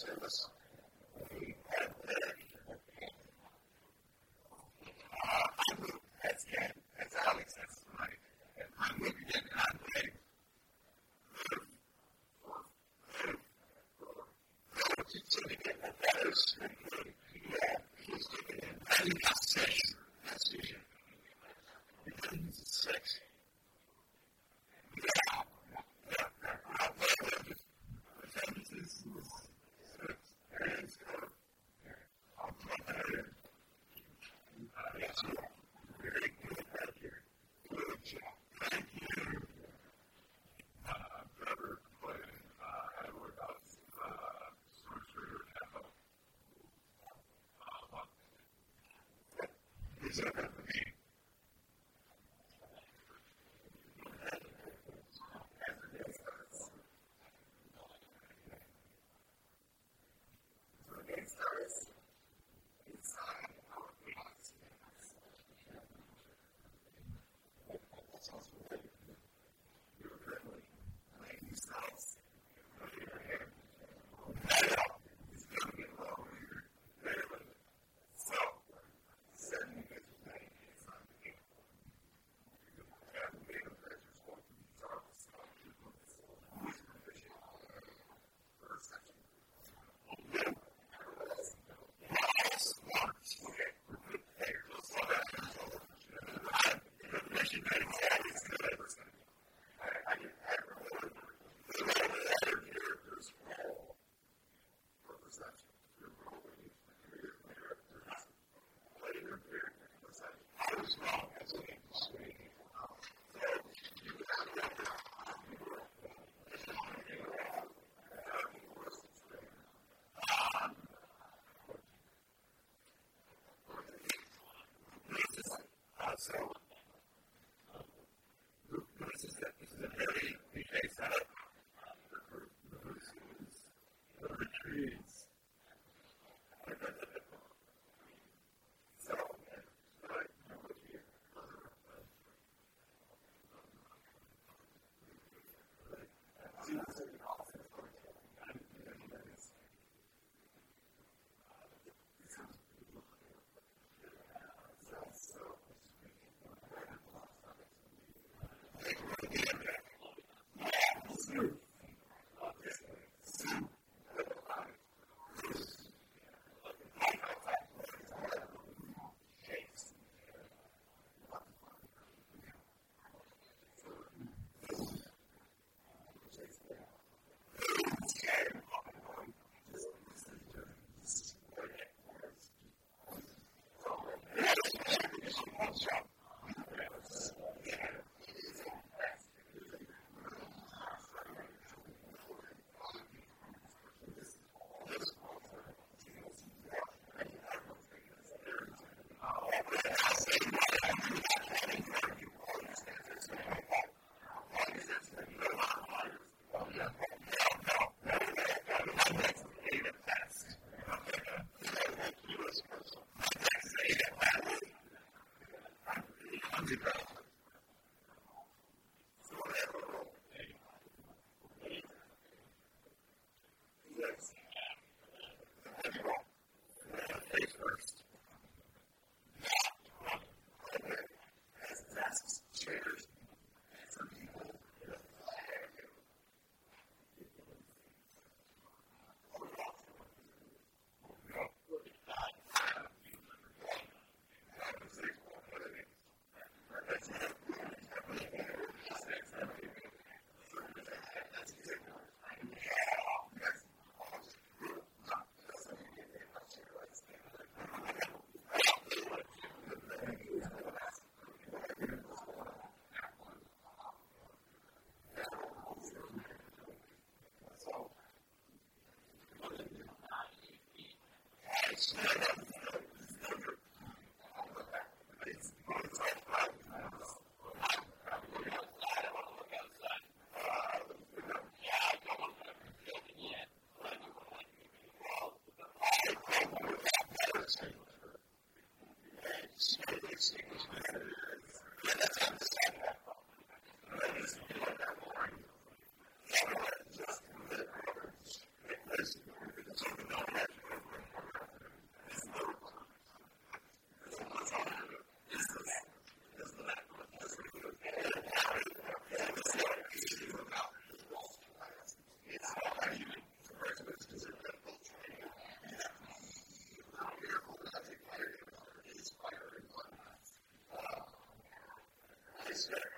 service. Yeah. Yeah. is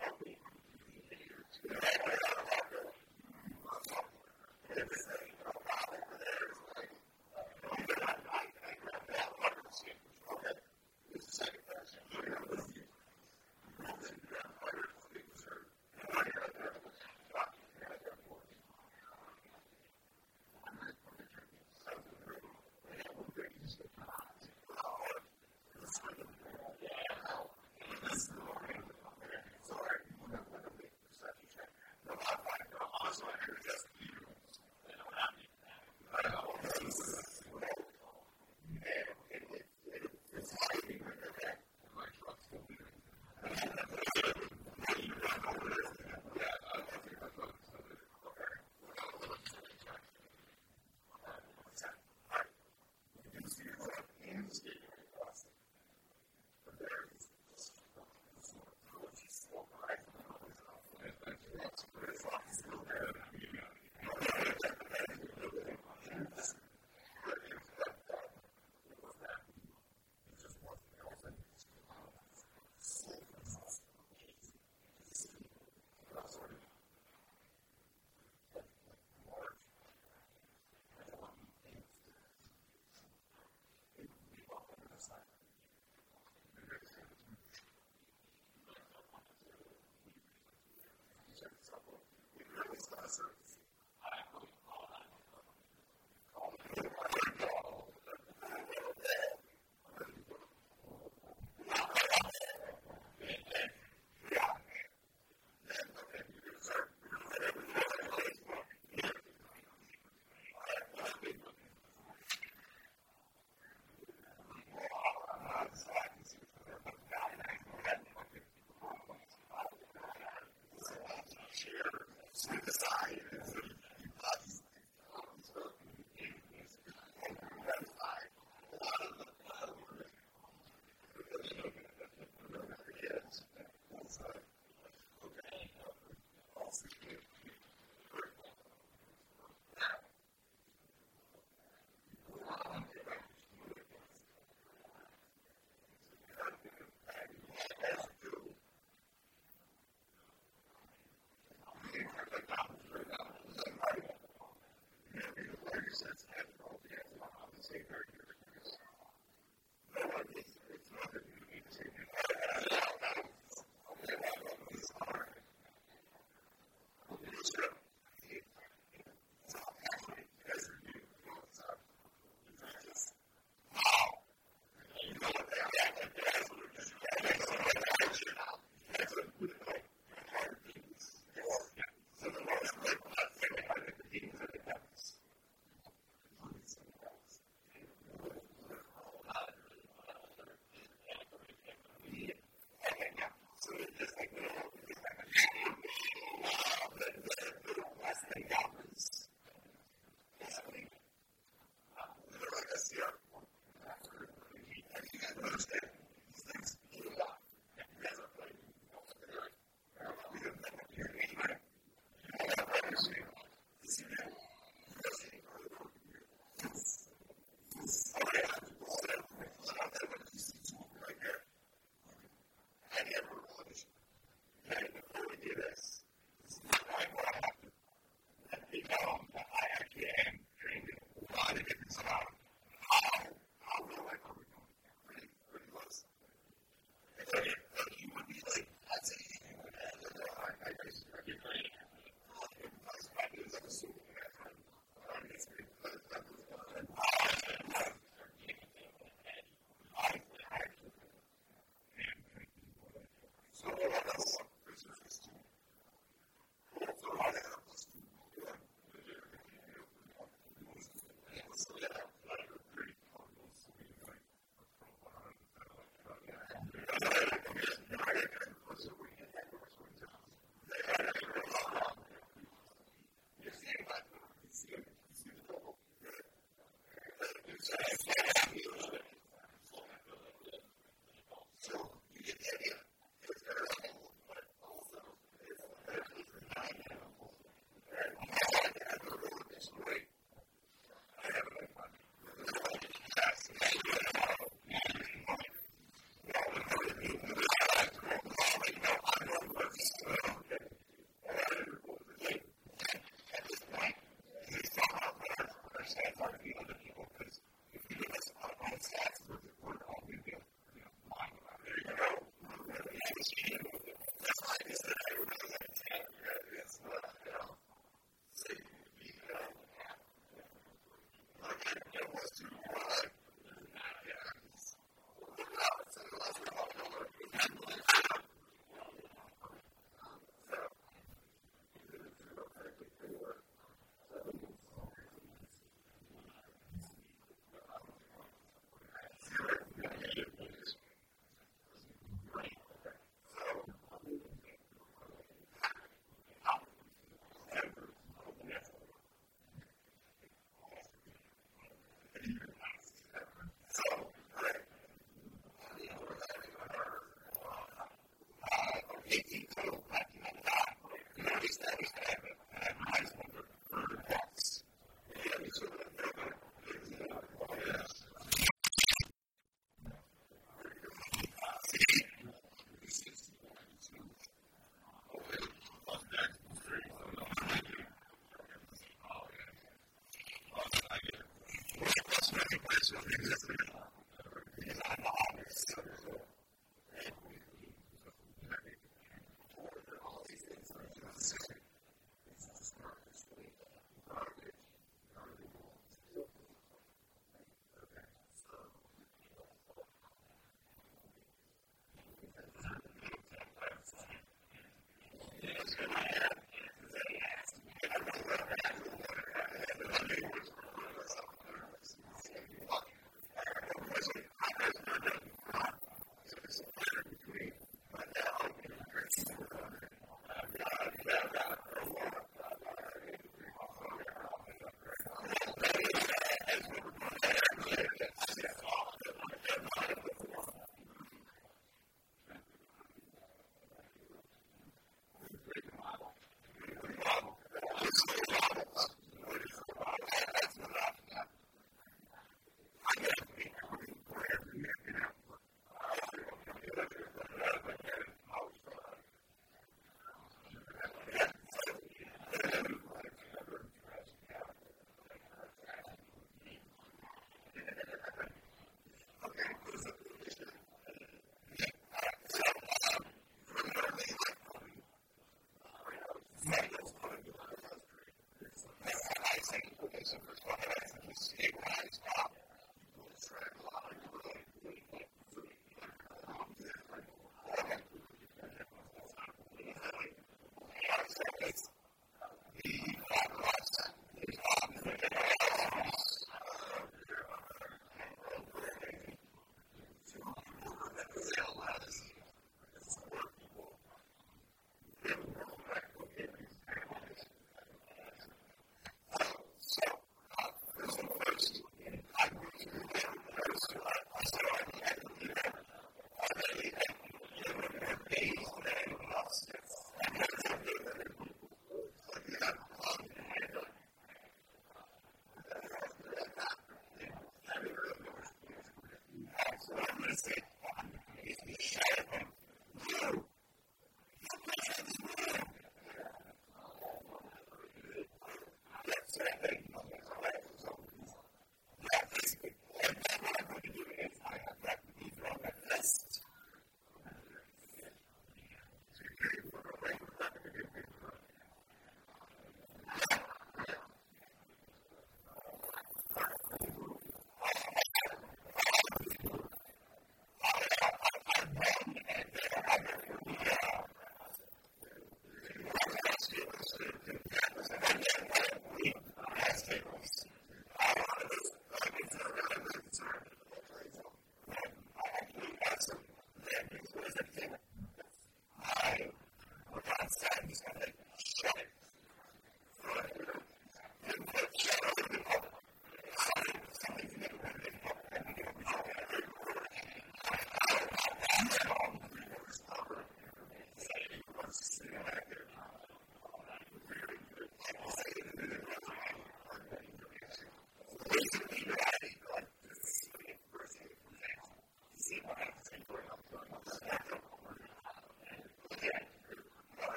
Savior. exactly.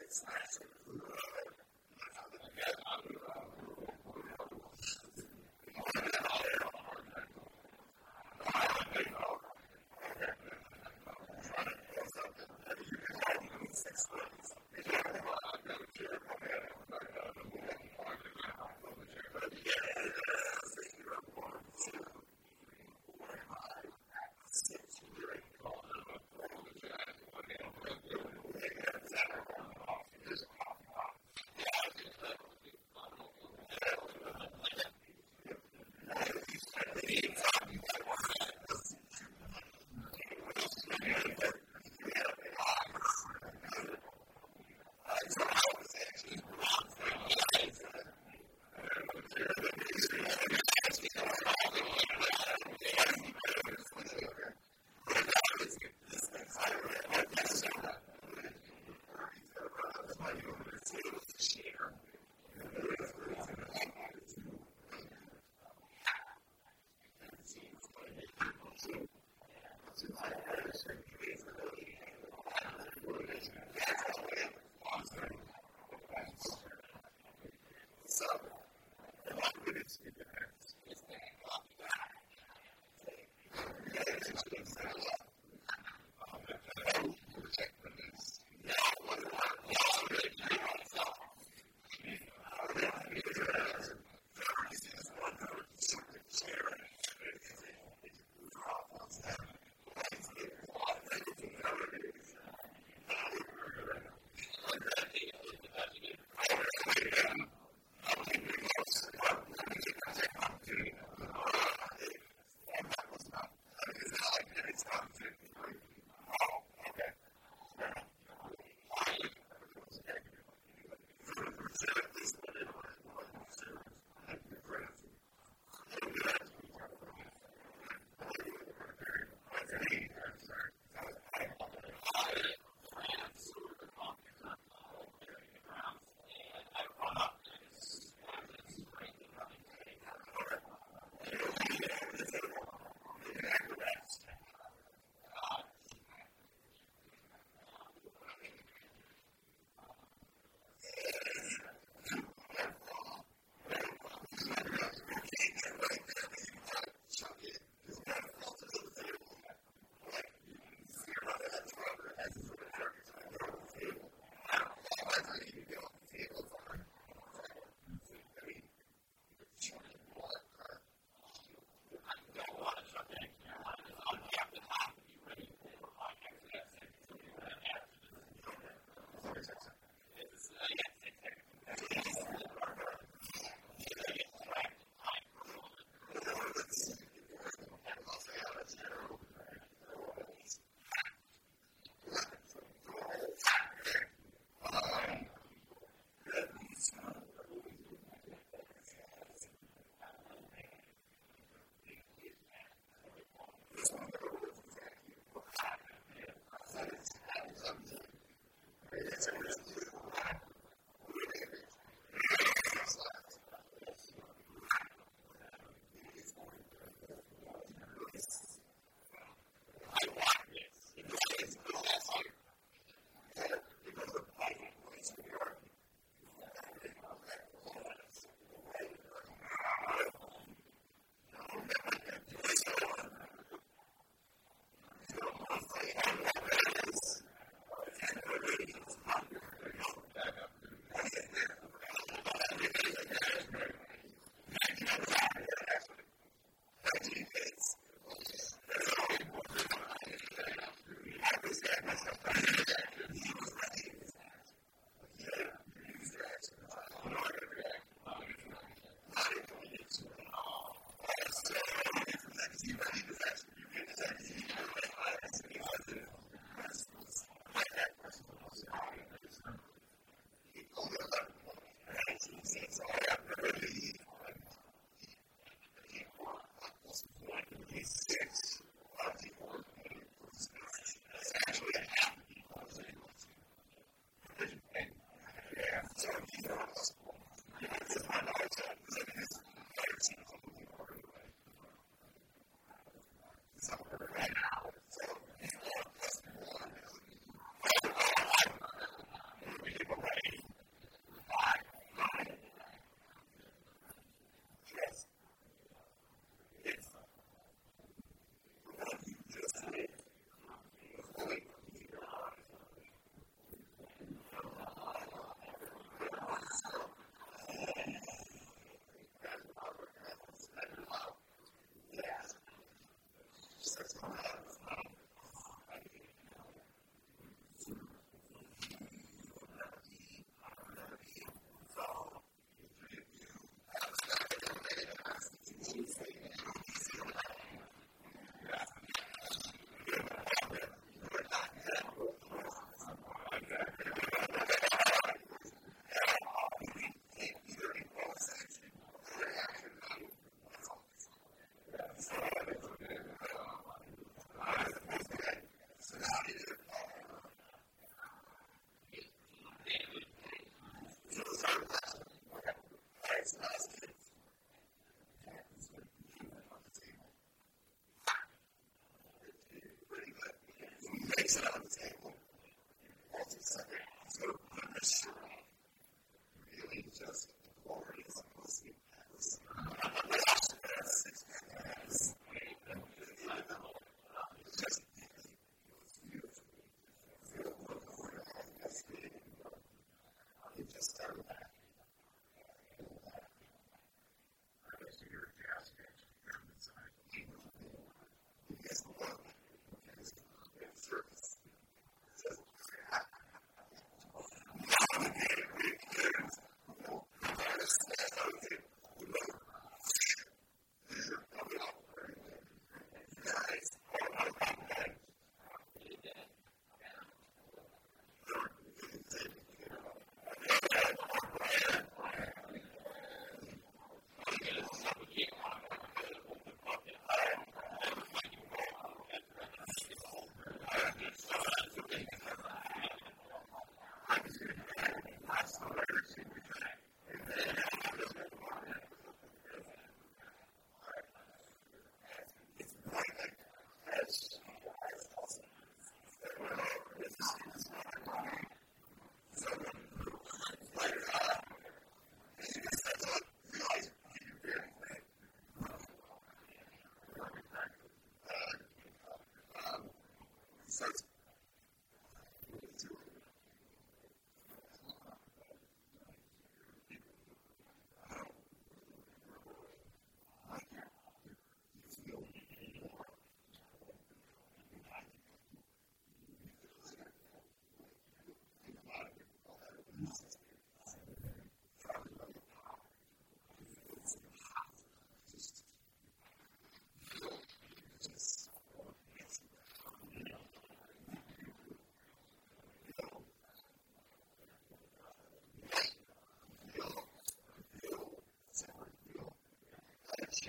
it's nice.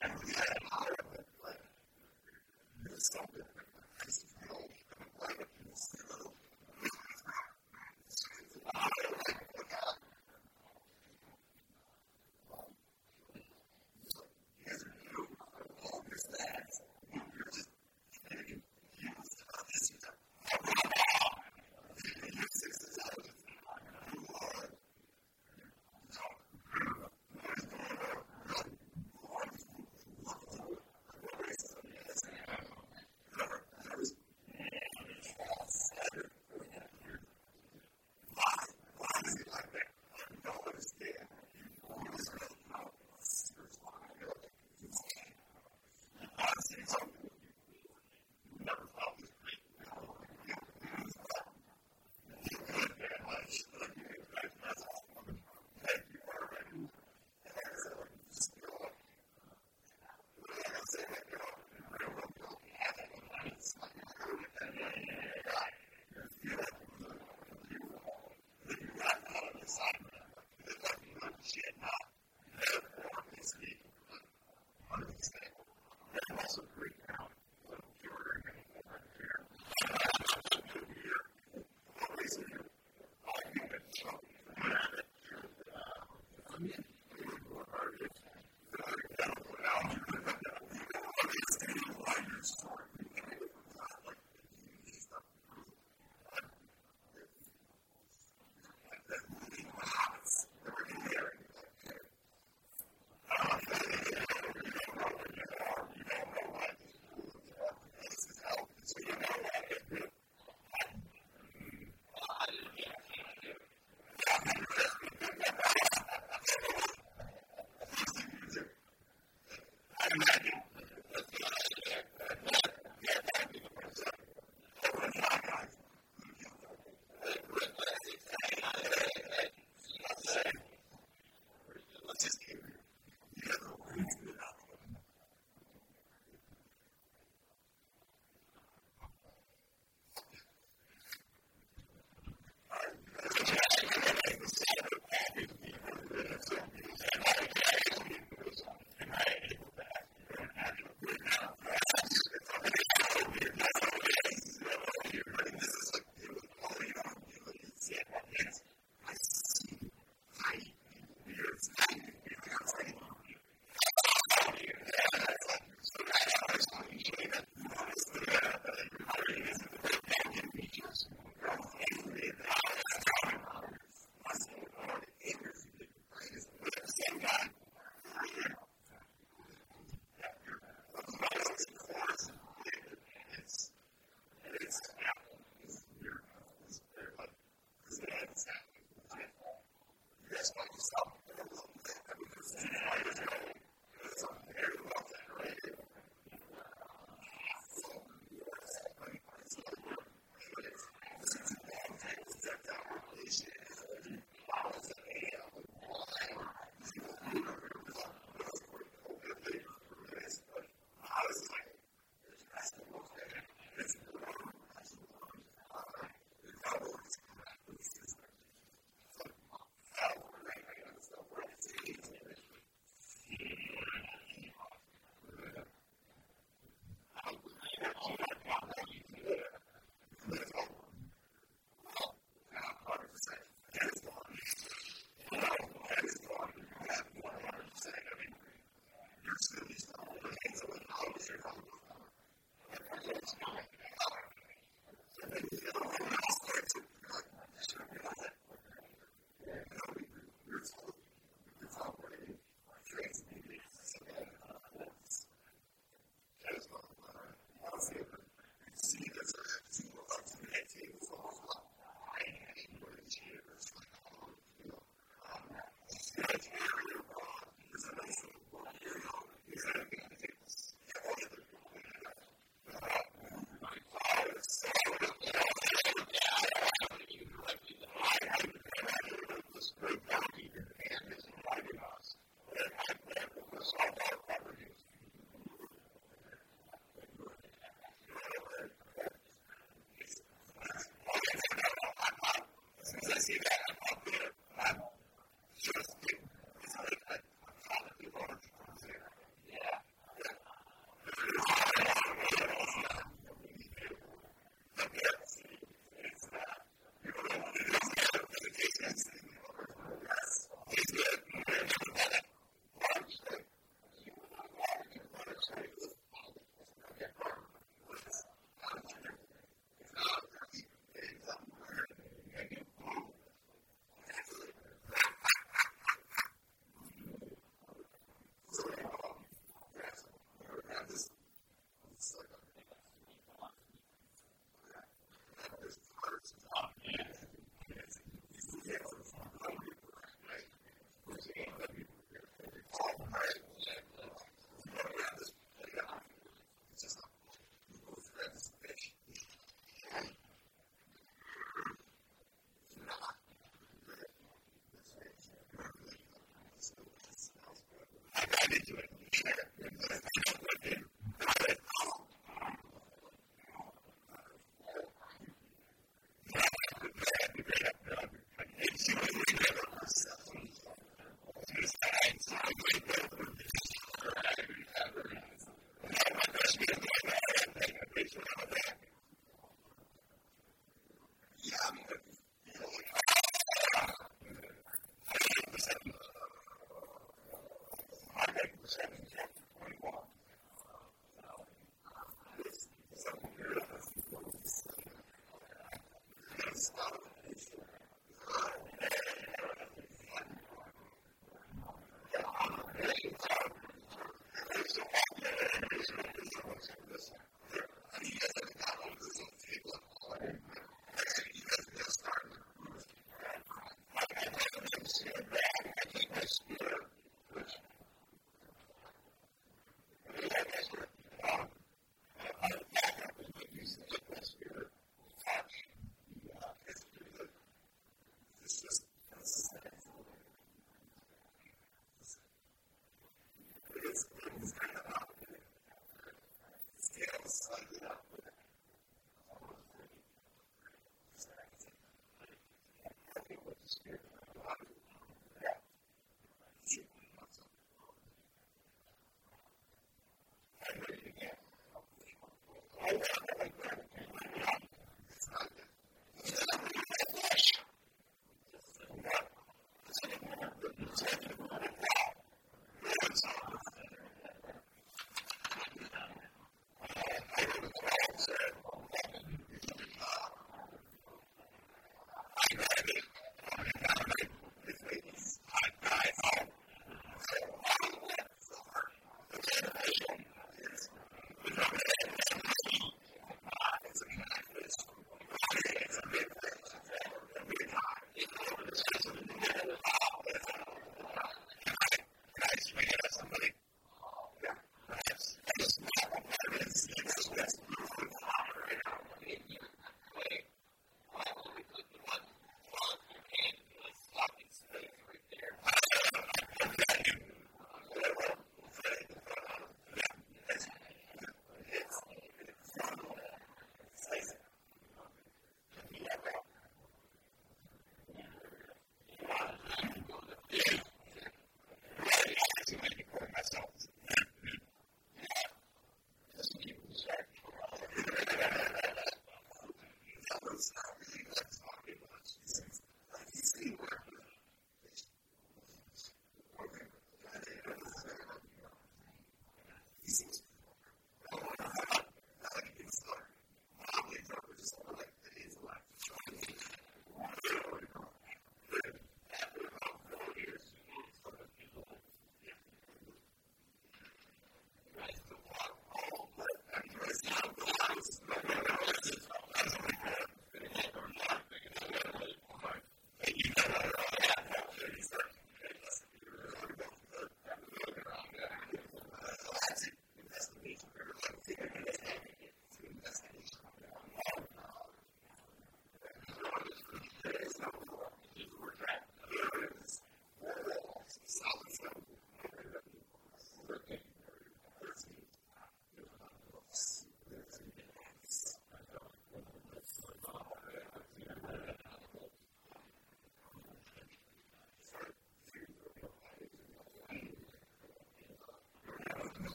I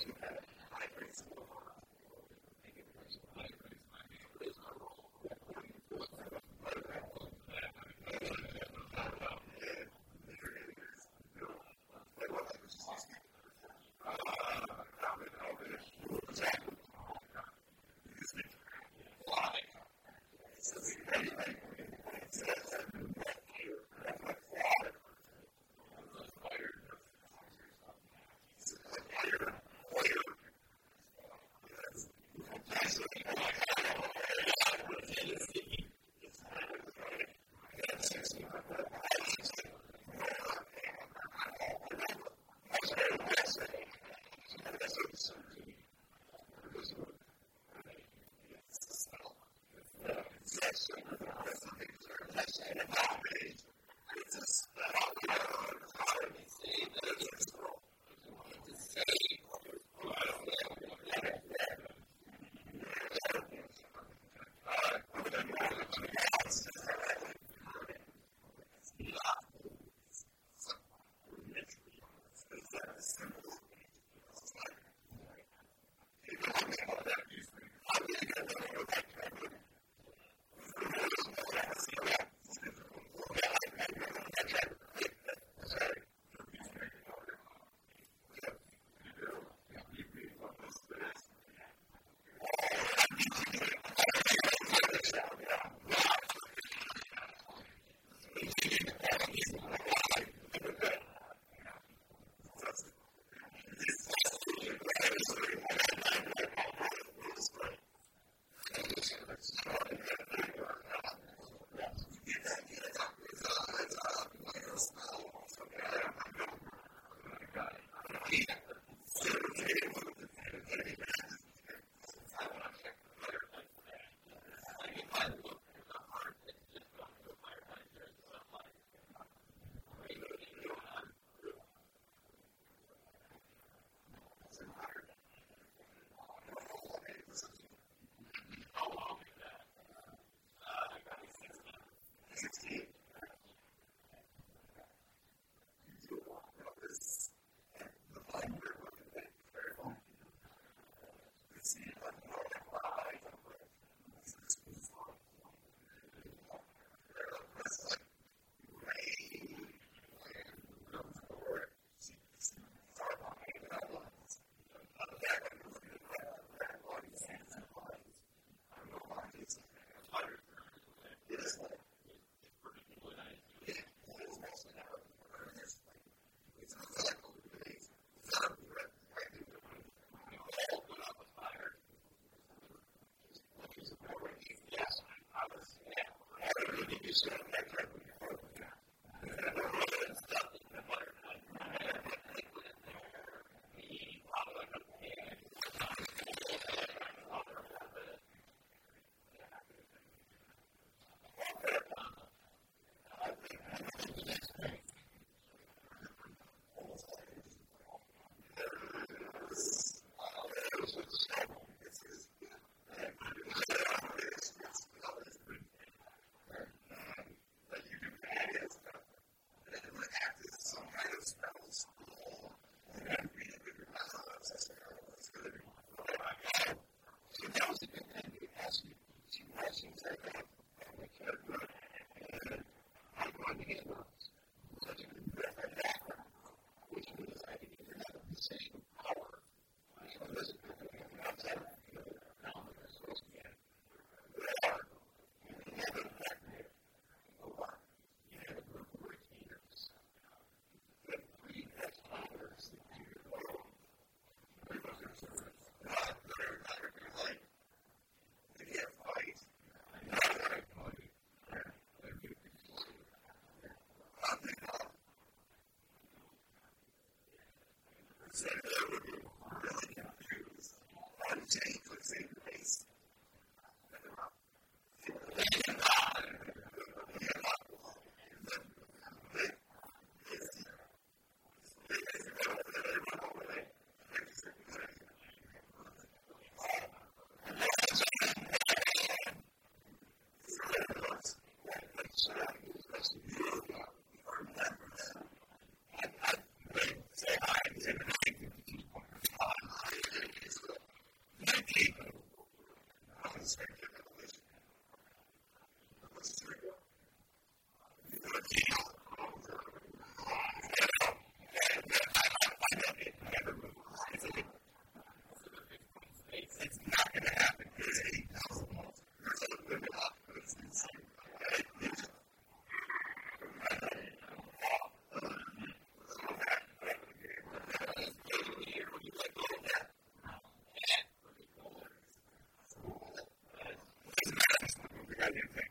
you have I said, how many? is uh, anything.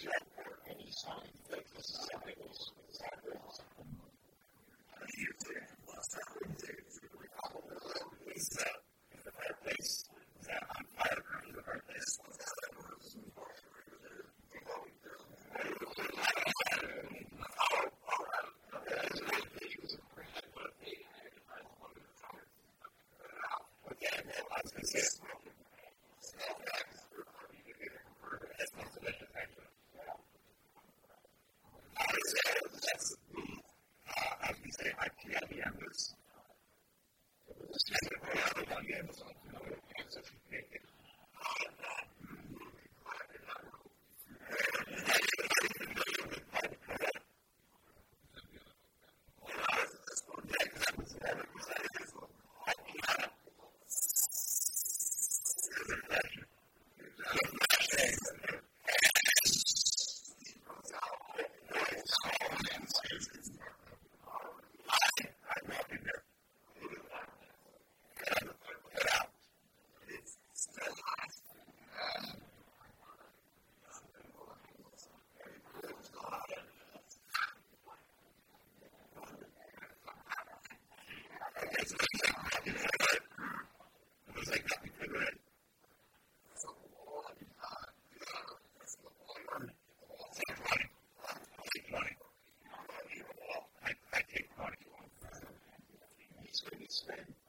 Jeff heard any song he thinks this is something understand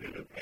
to the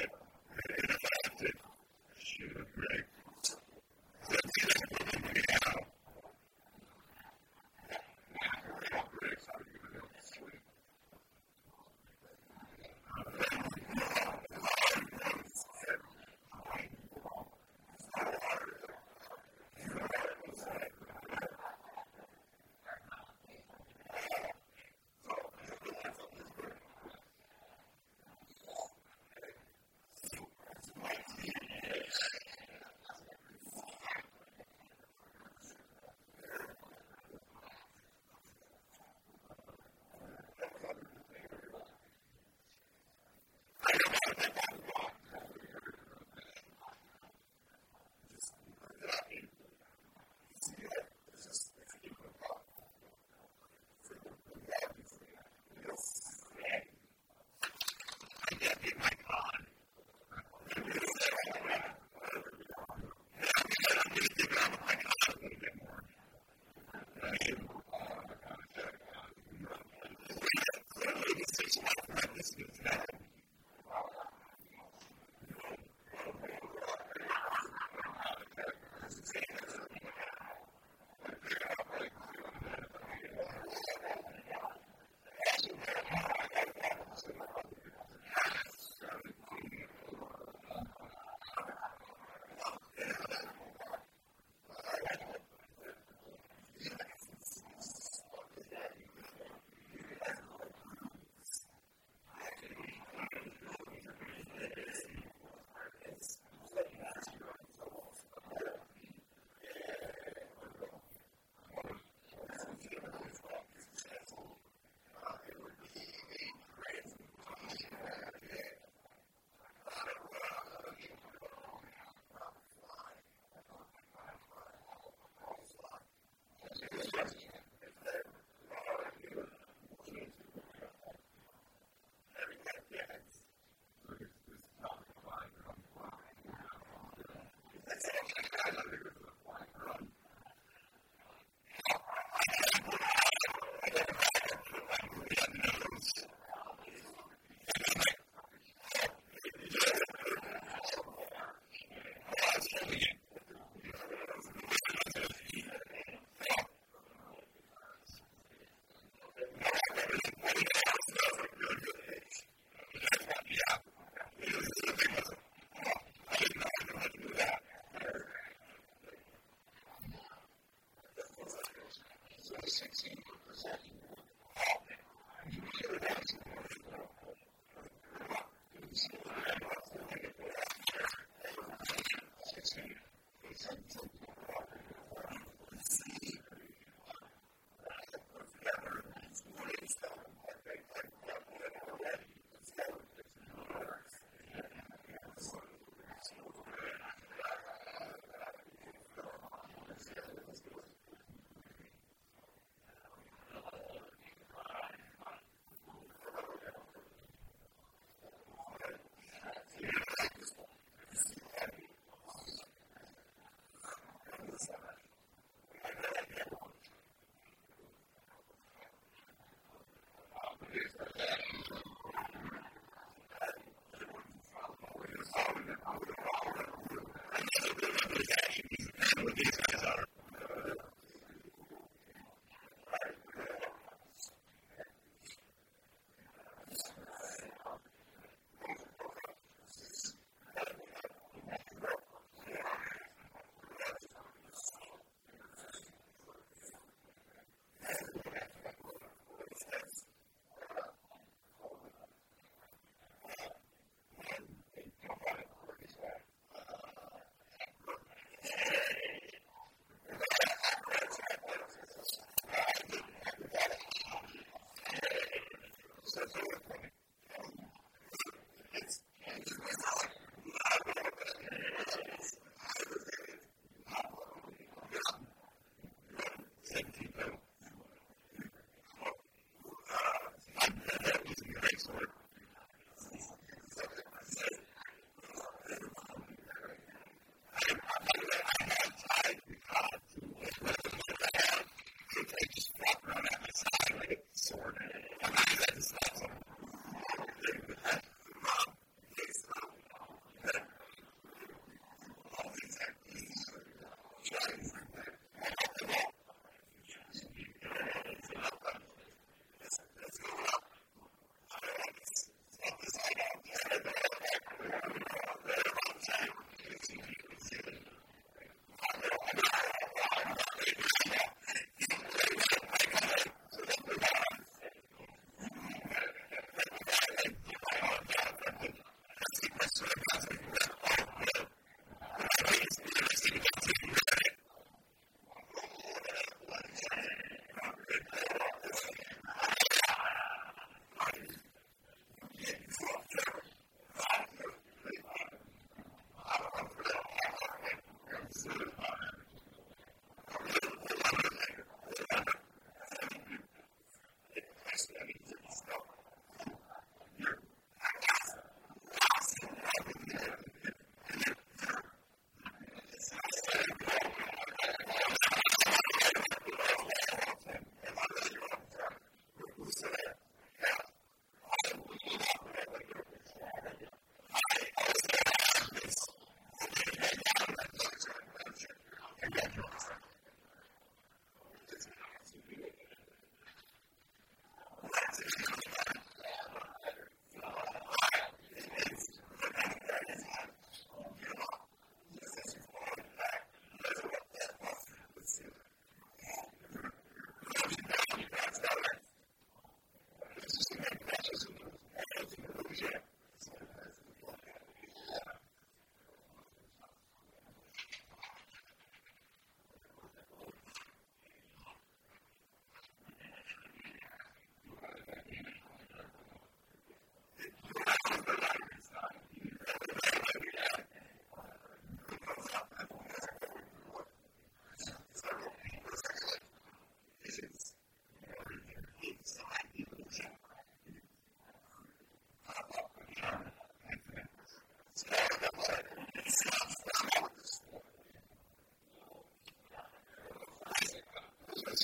in my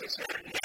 necessary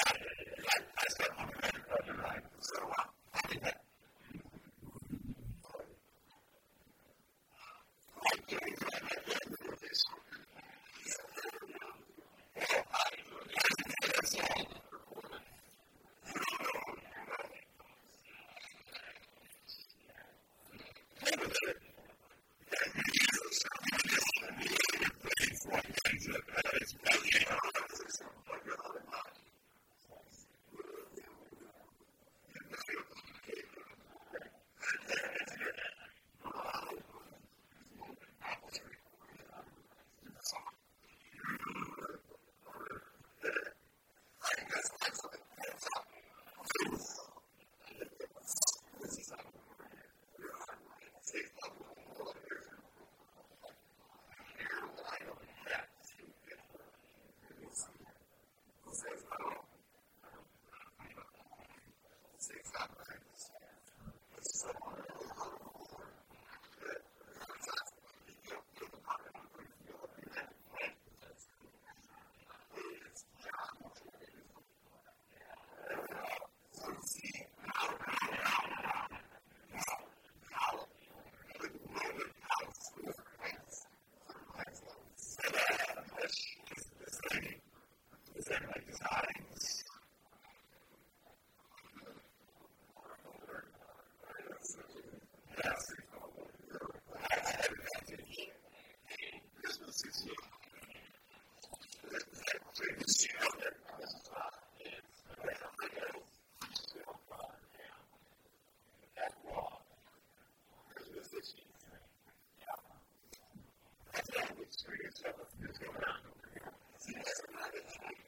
serious stuff that's going on over here.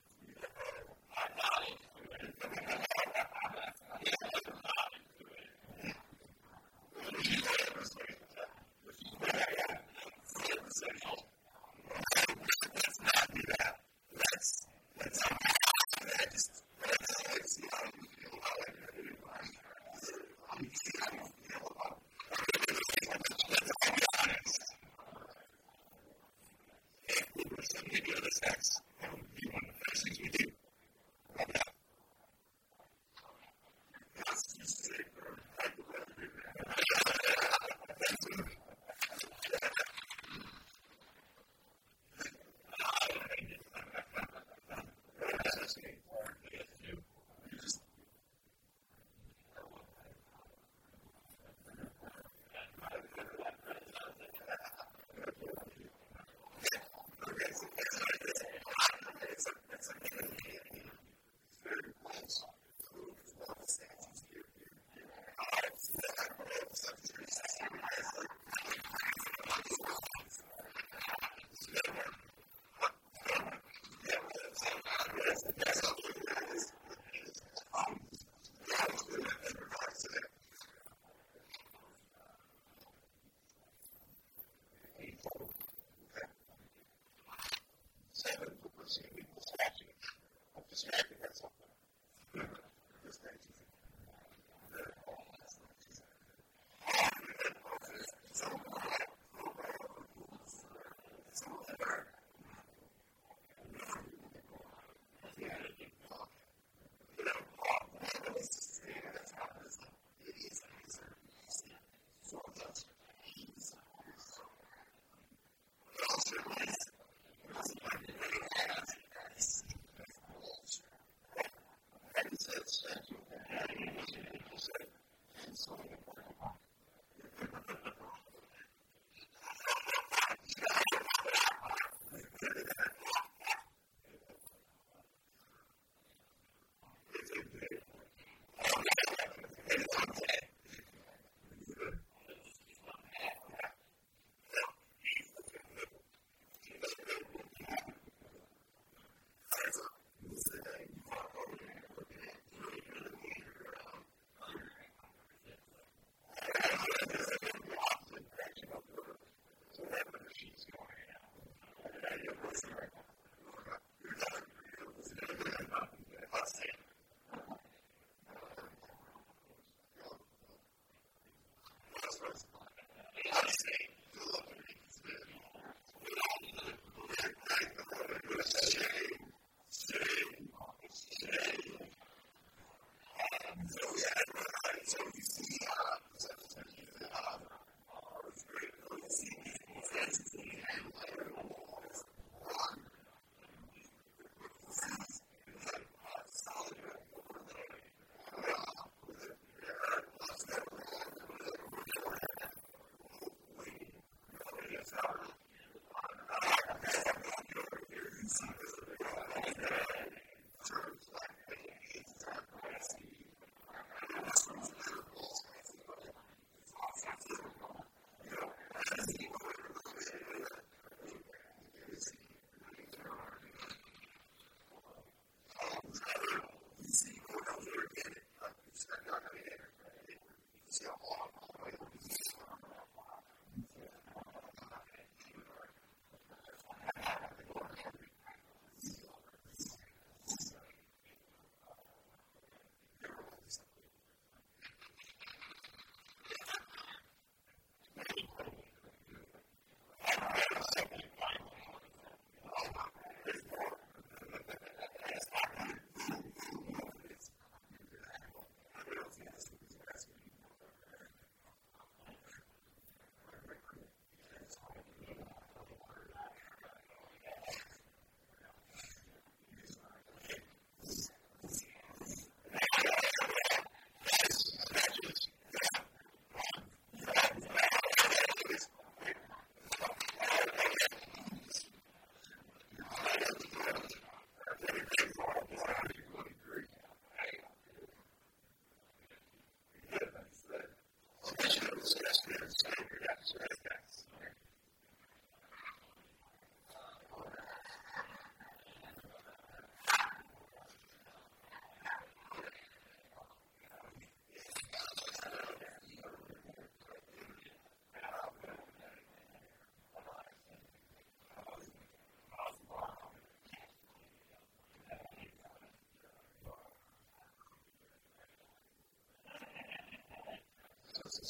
see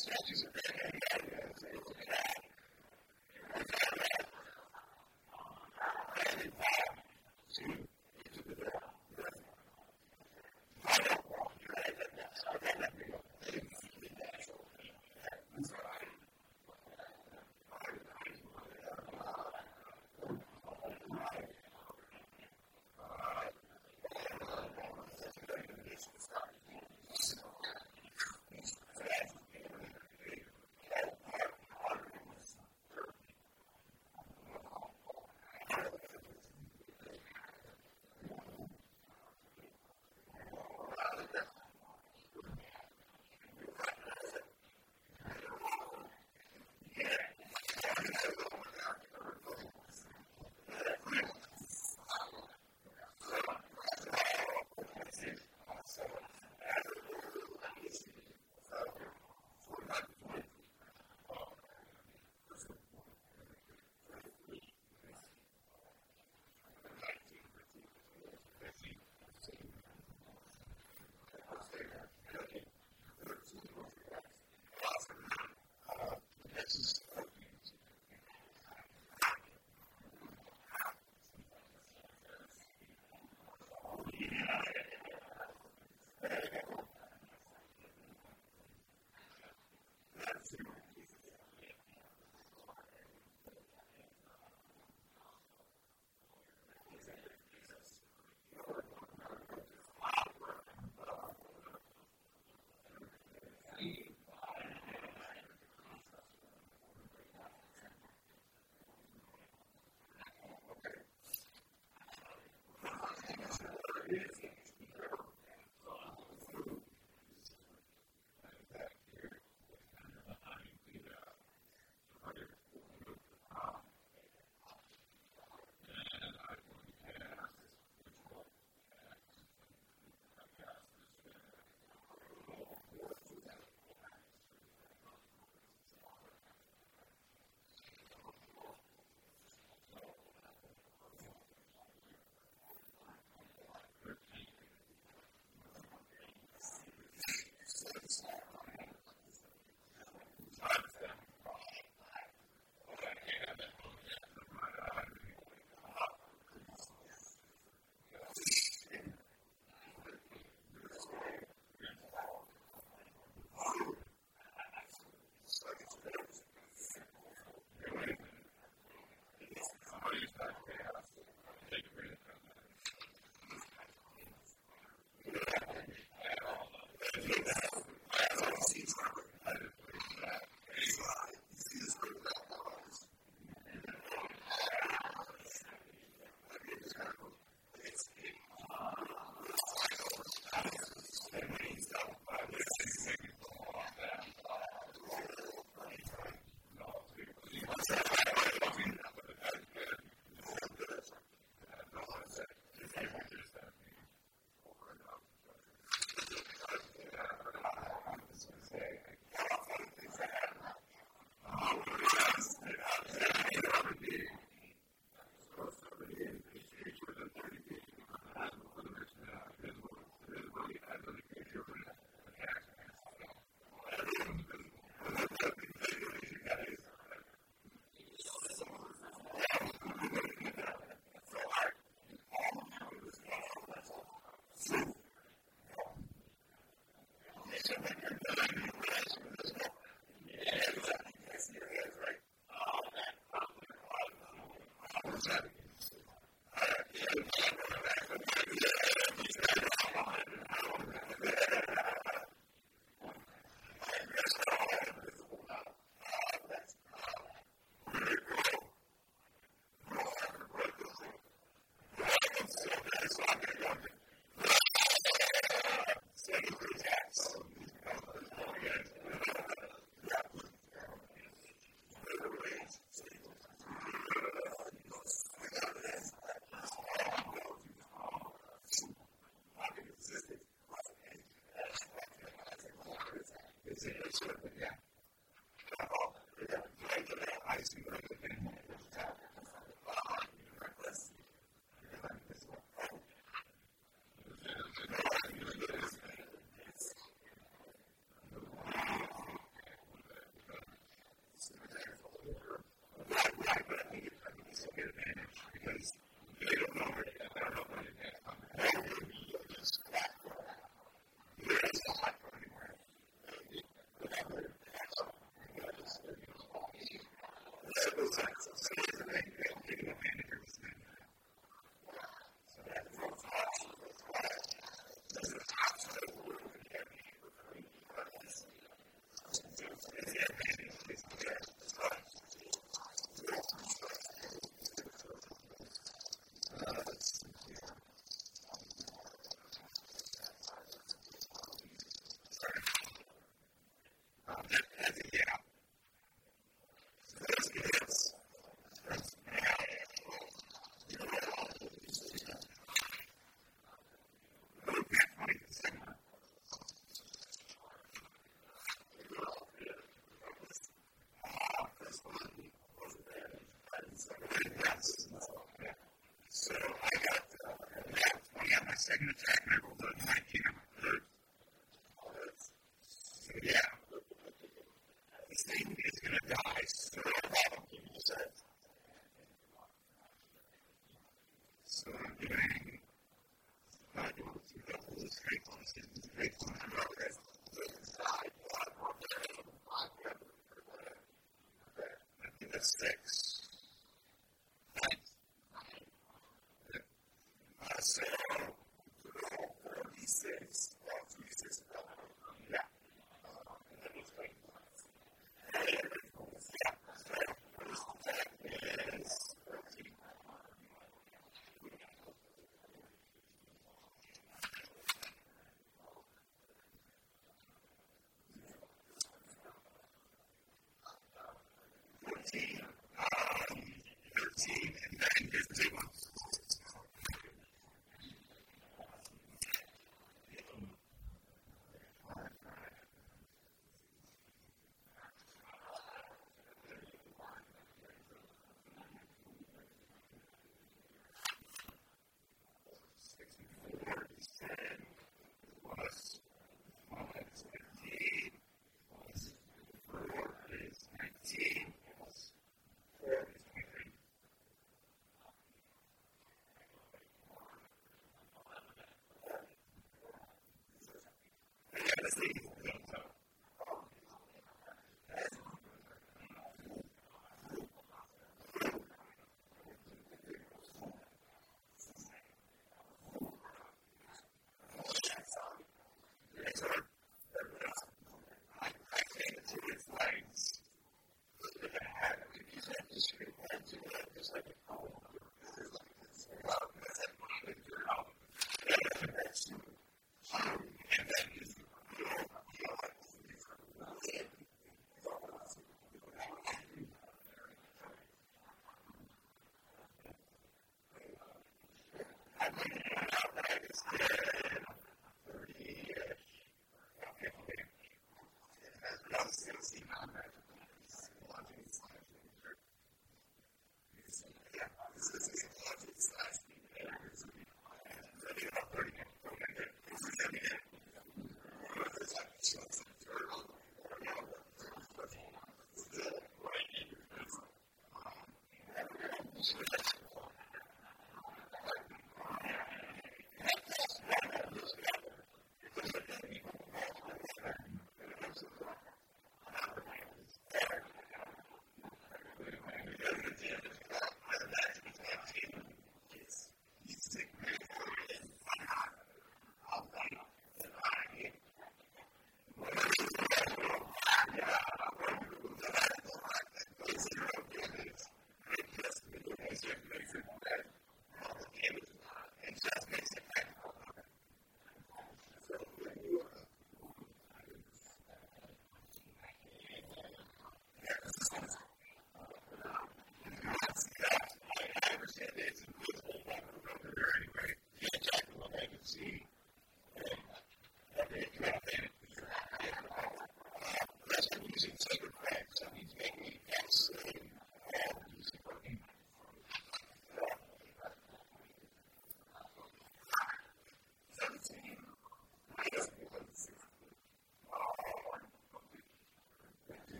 strategies Yes. it's good, but yeah. Six.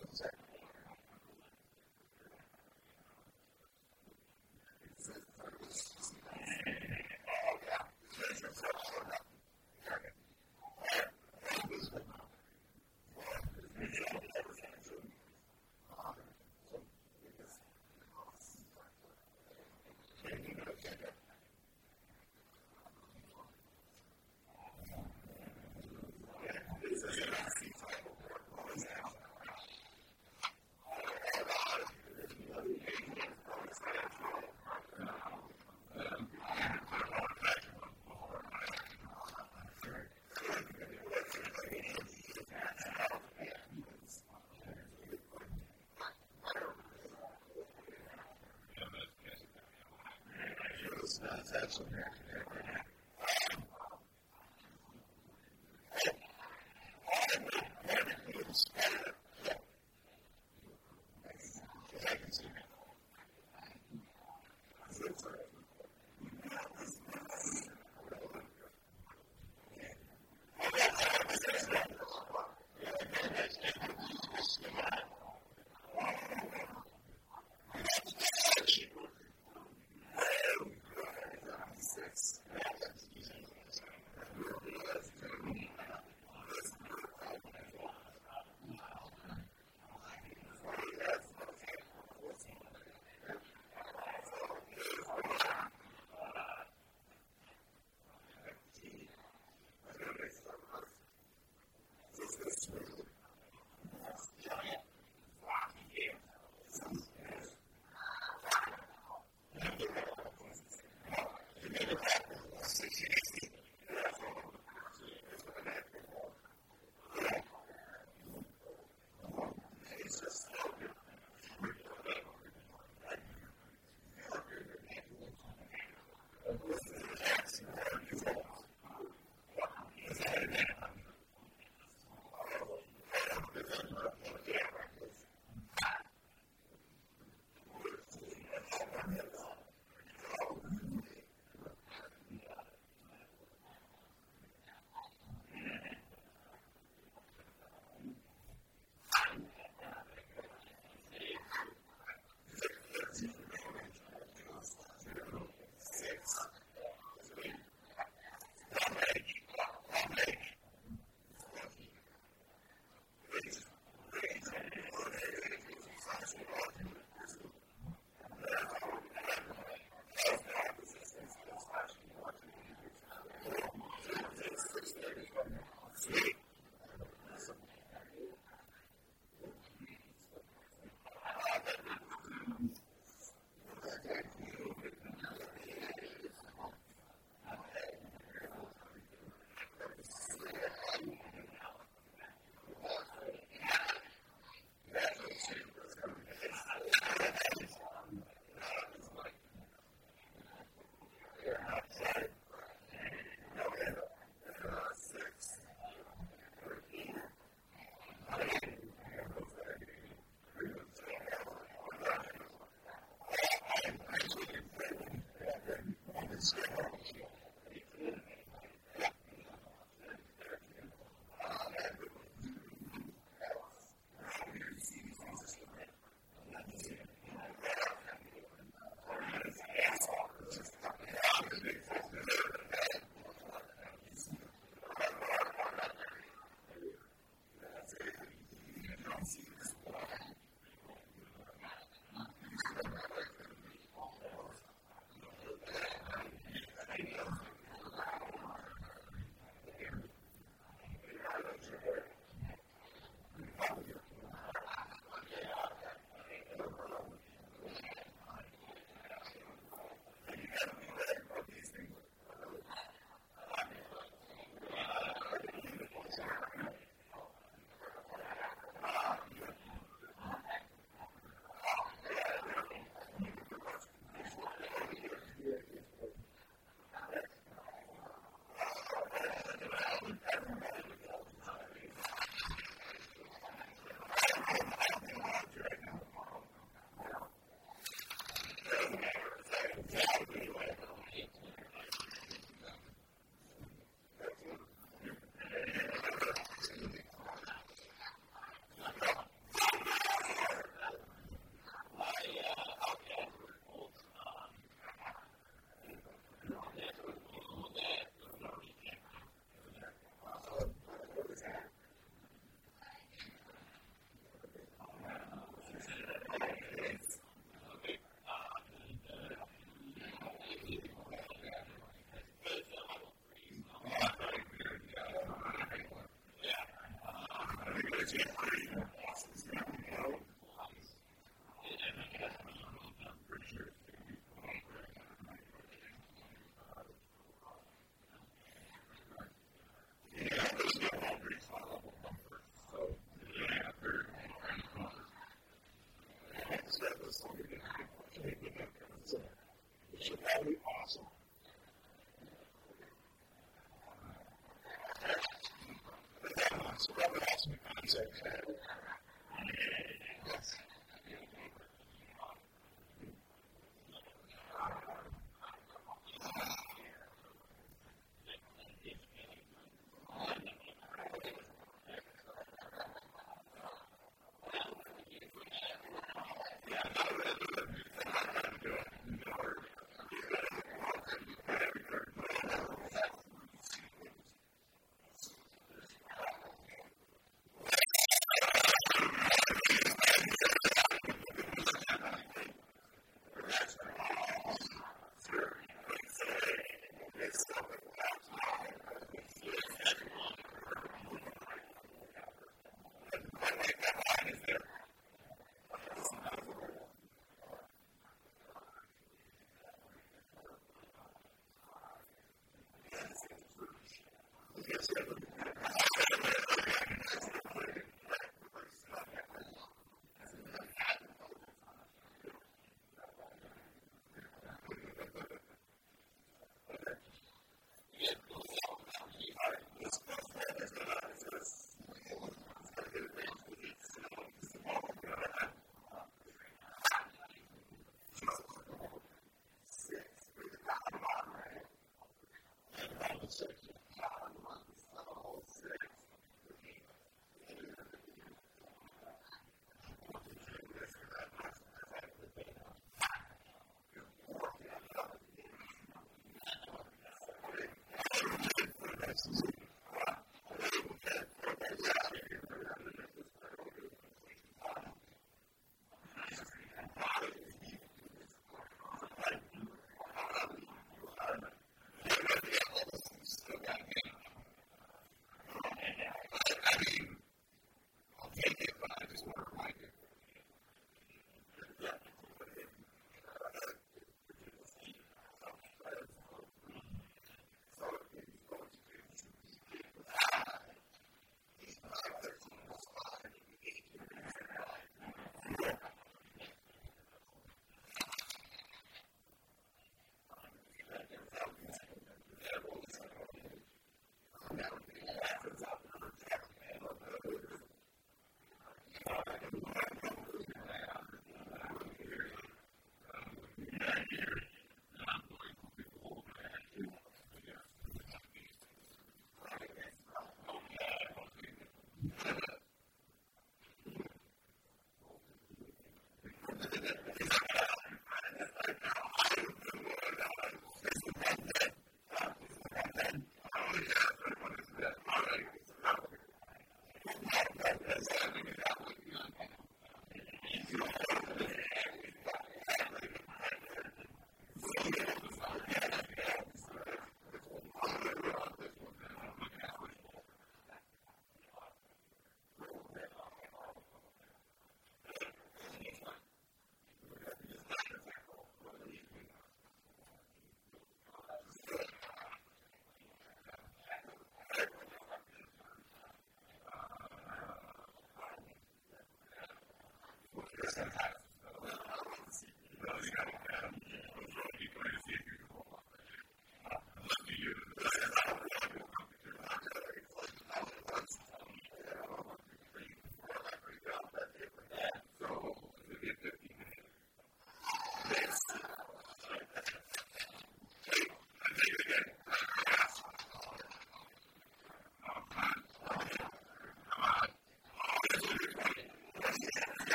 happens it's not, it's absolutely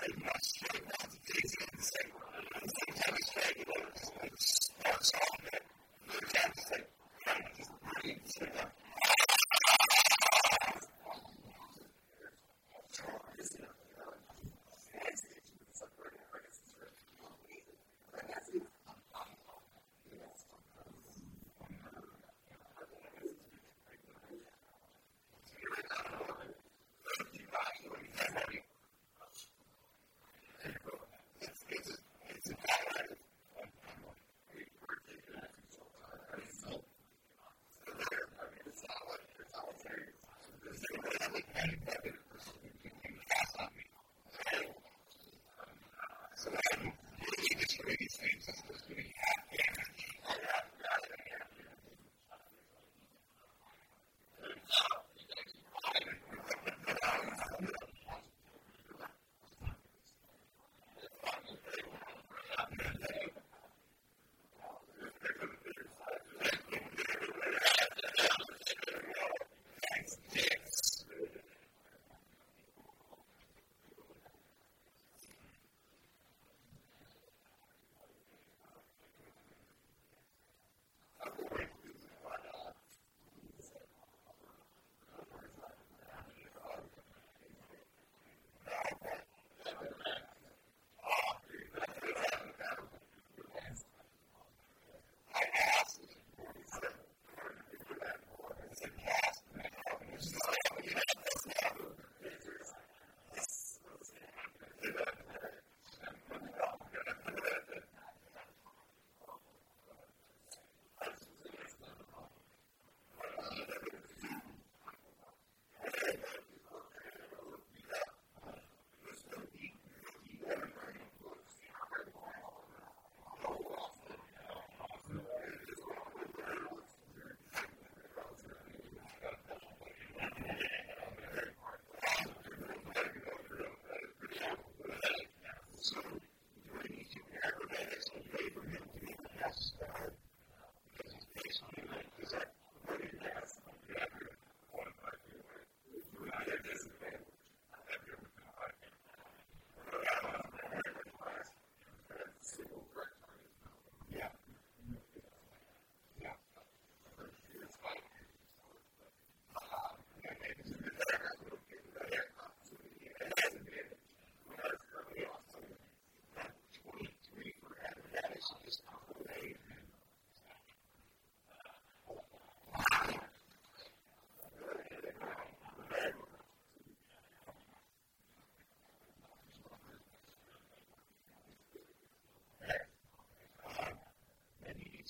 say must, say not, the things in the same,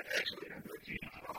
actually have their genes from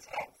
it's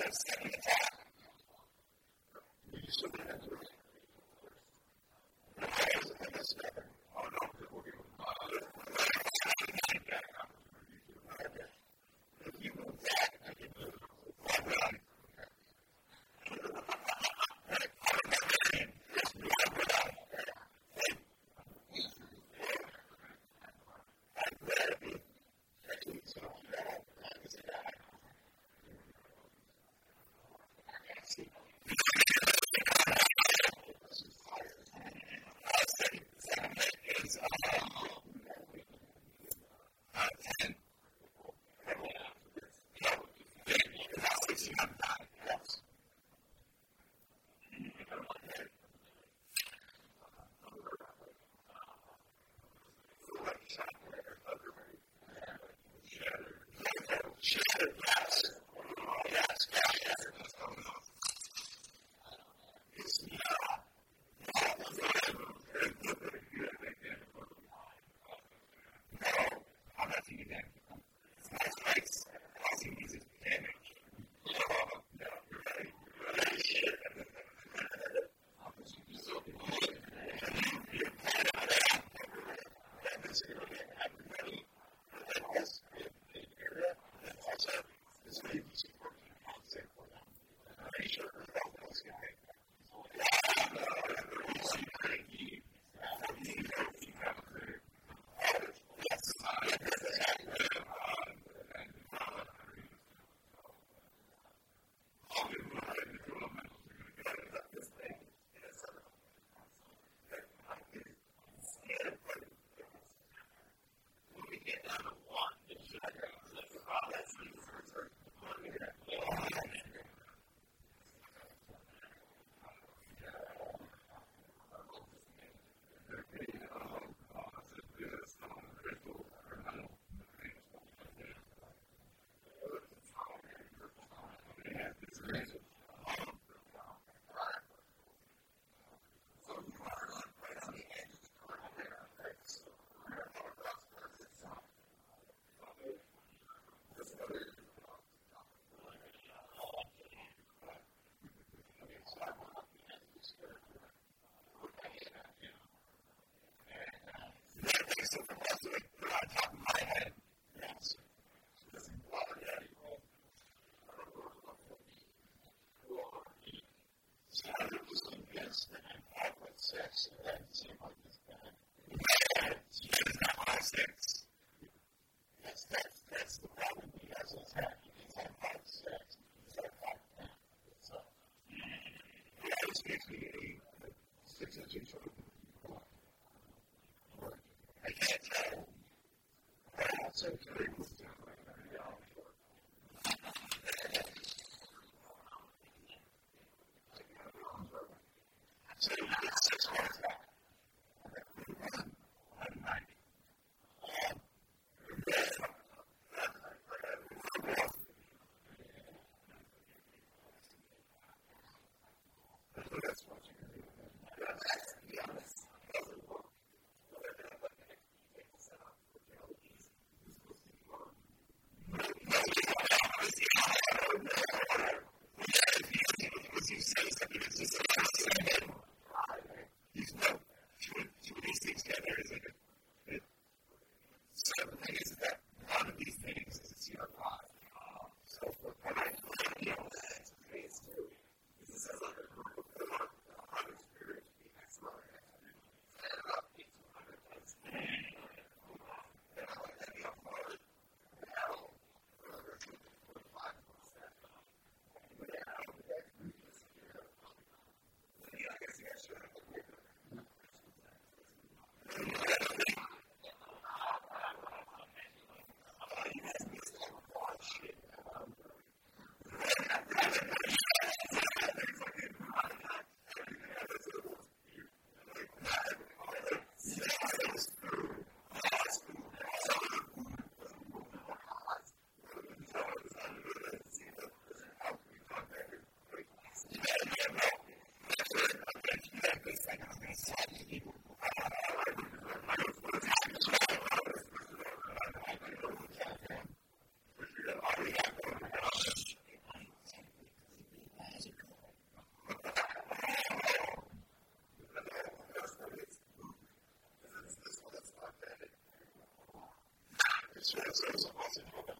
says Out. I'm 90. それこそ、まあ、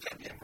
también.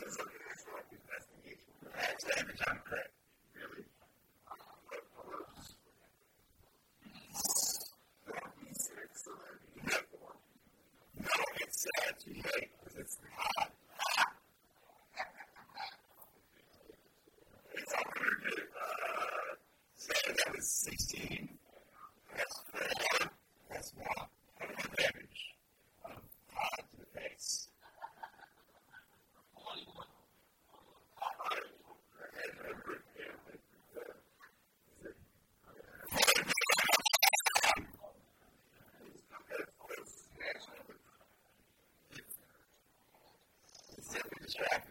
there's a distracted.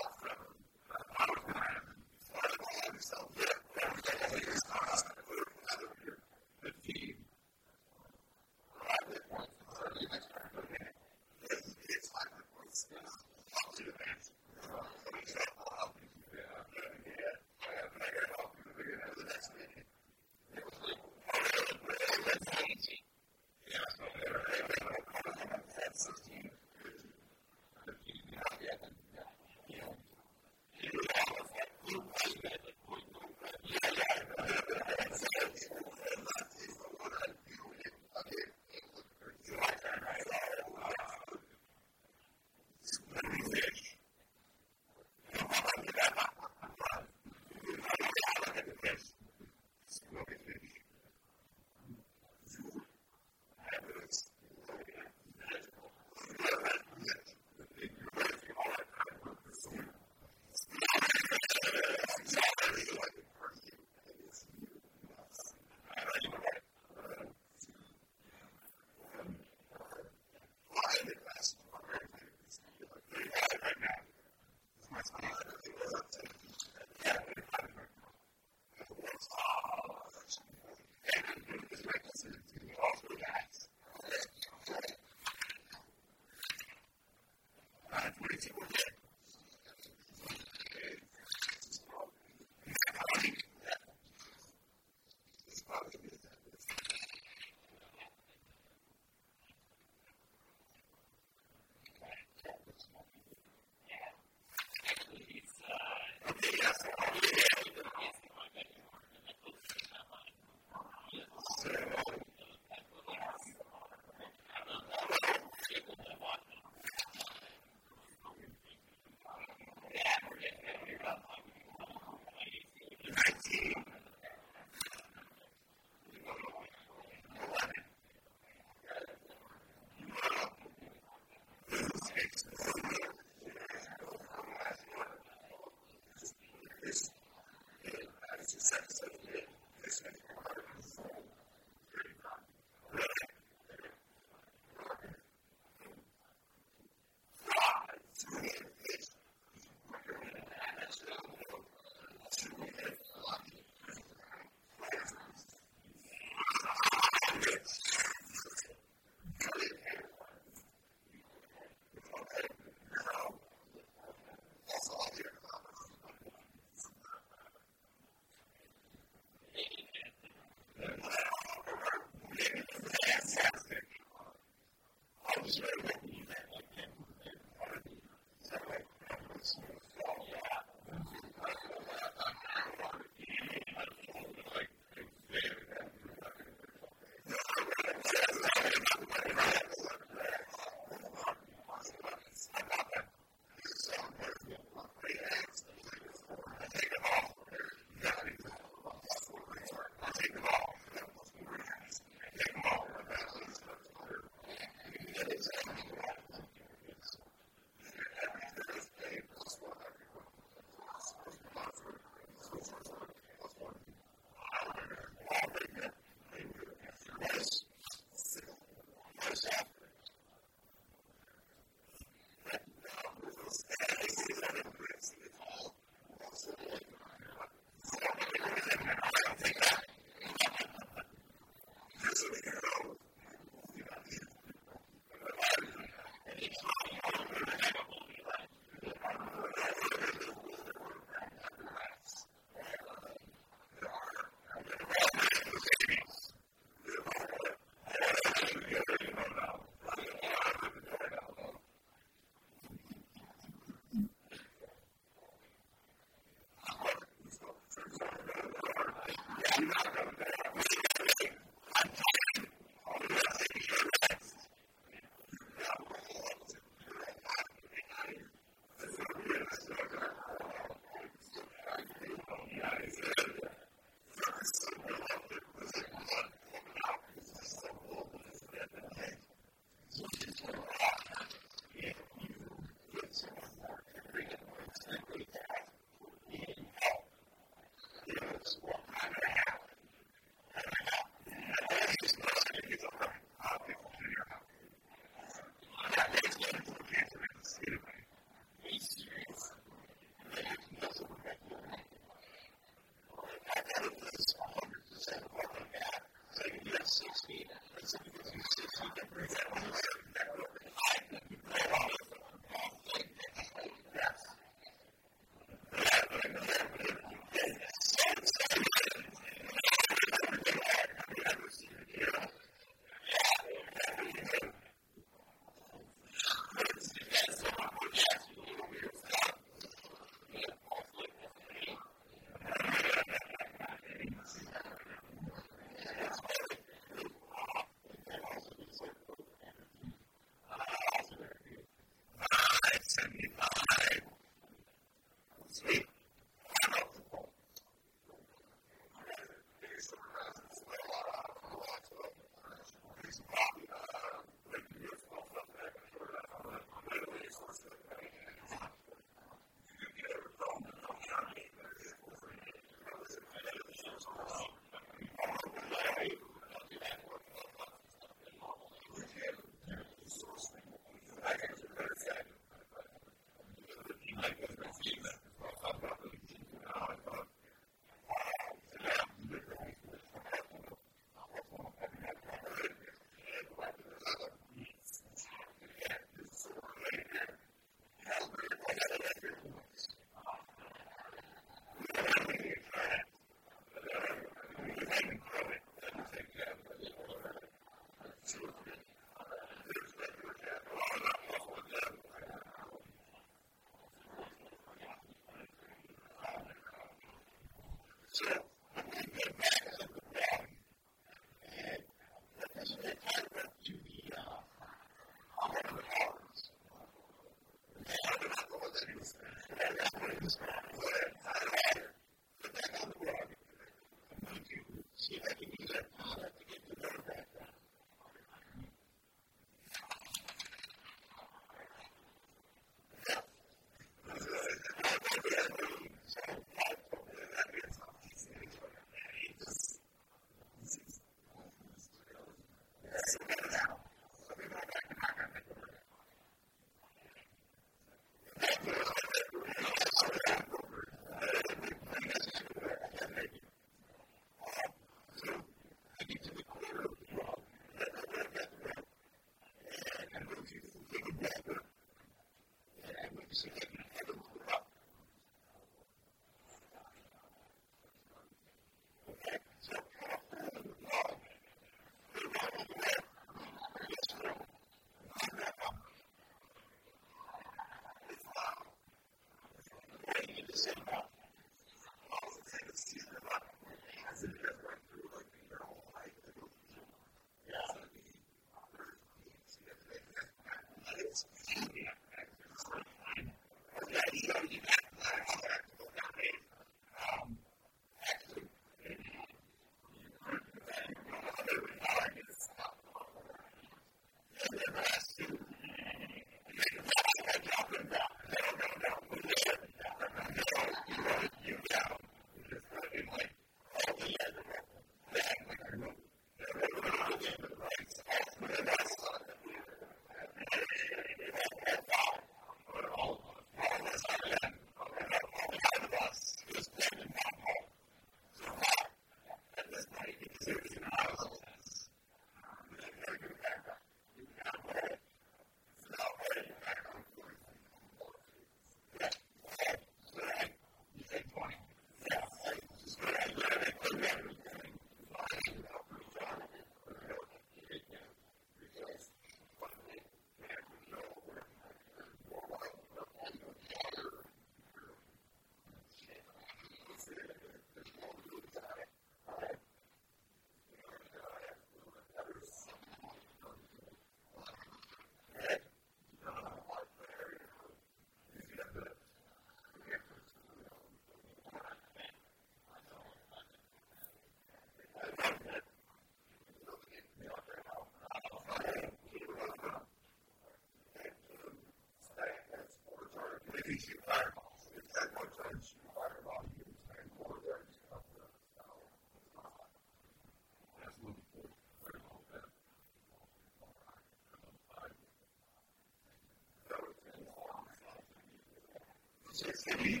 Amen.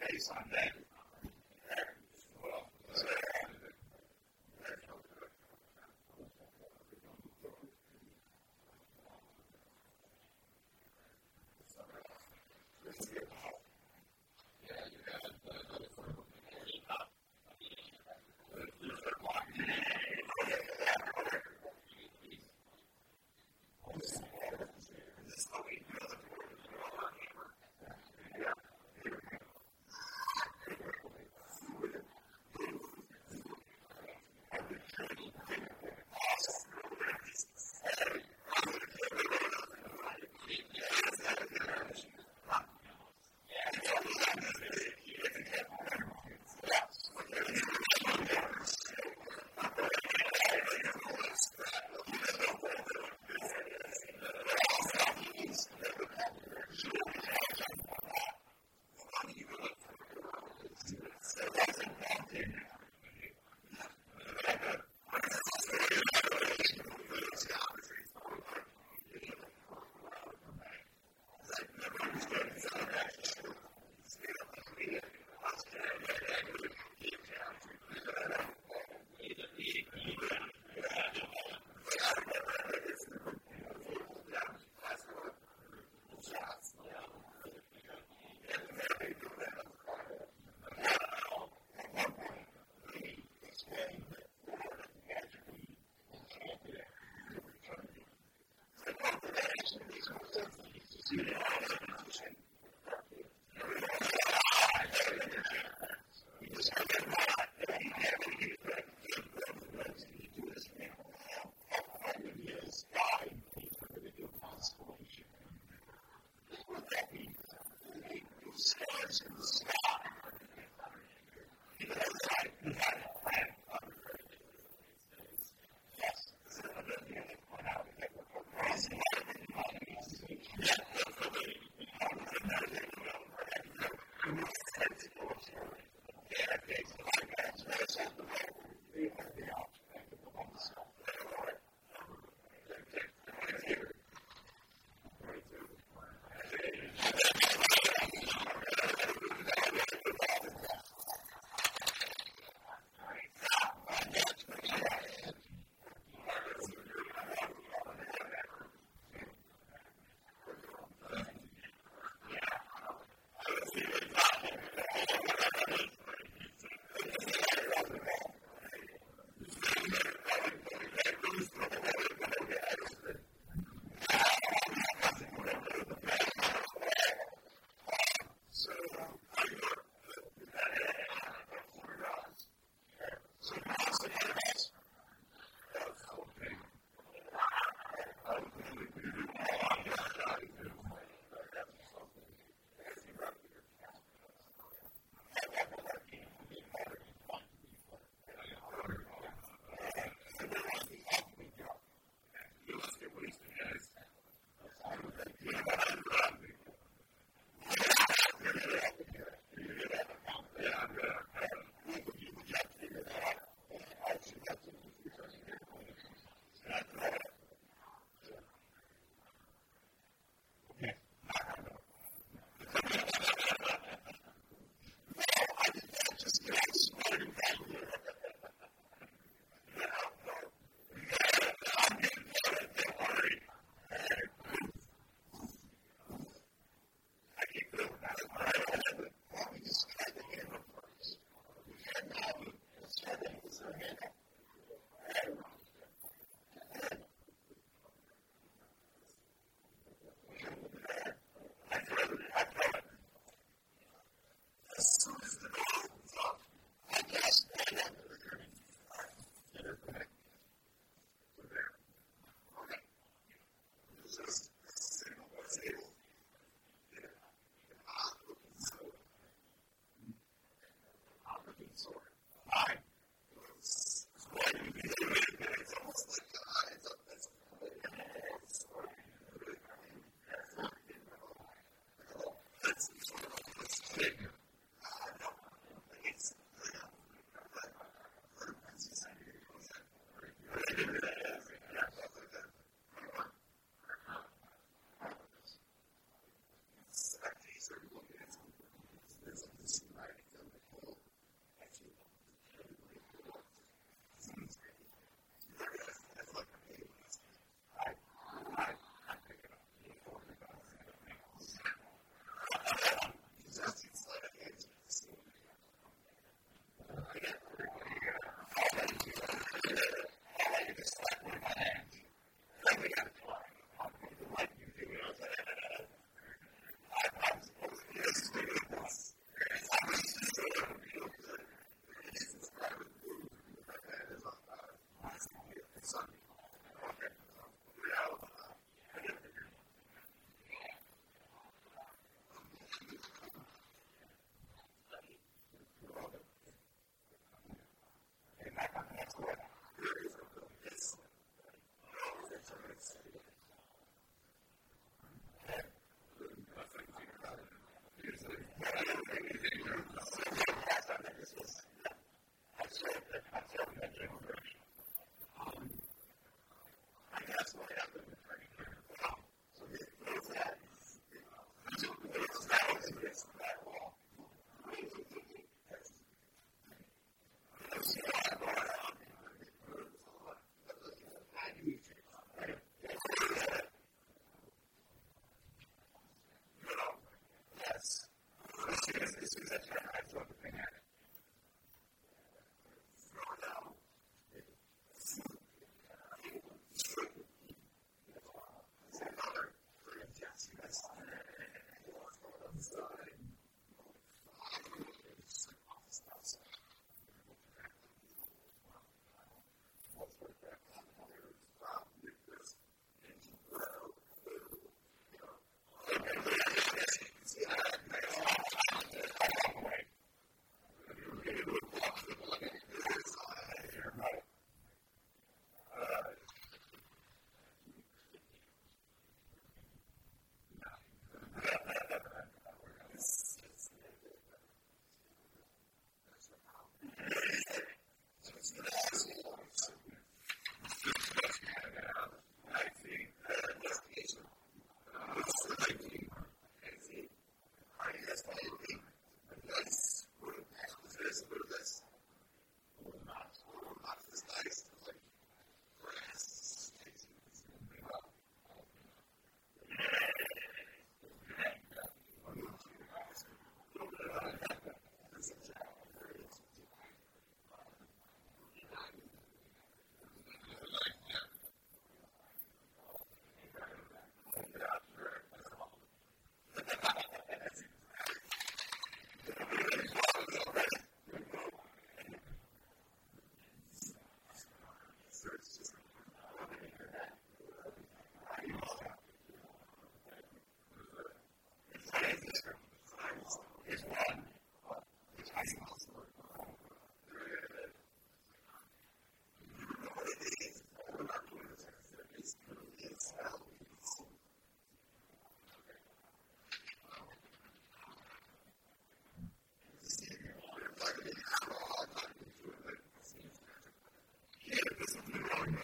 Face on that. Savior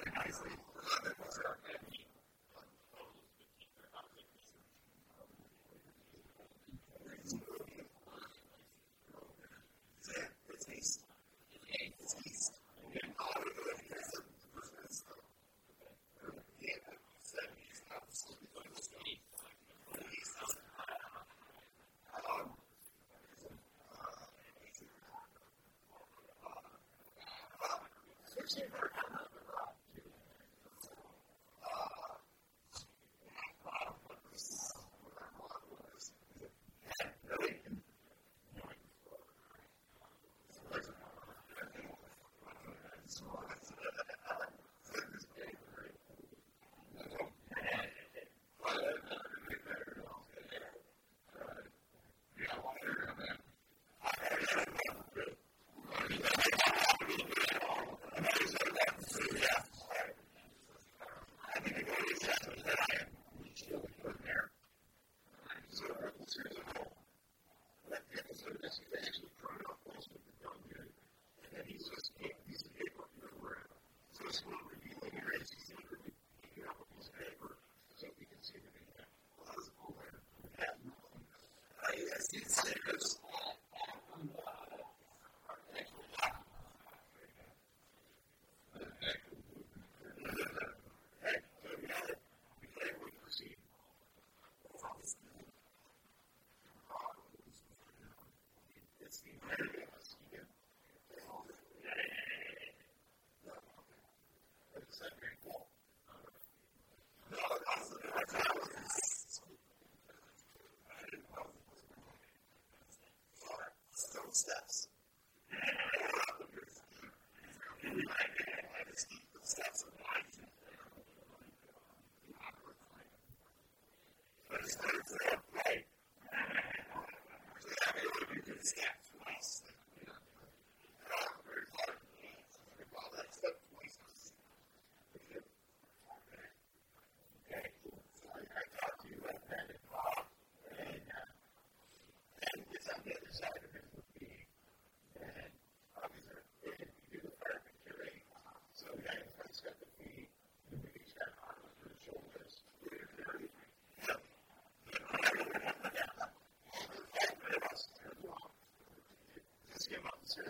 very nicely.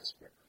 desperate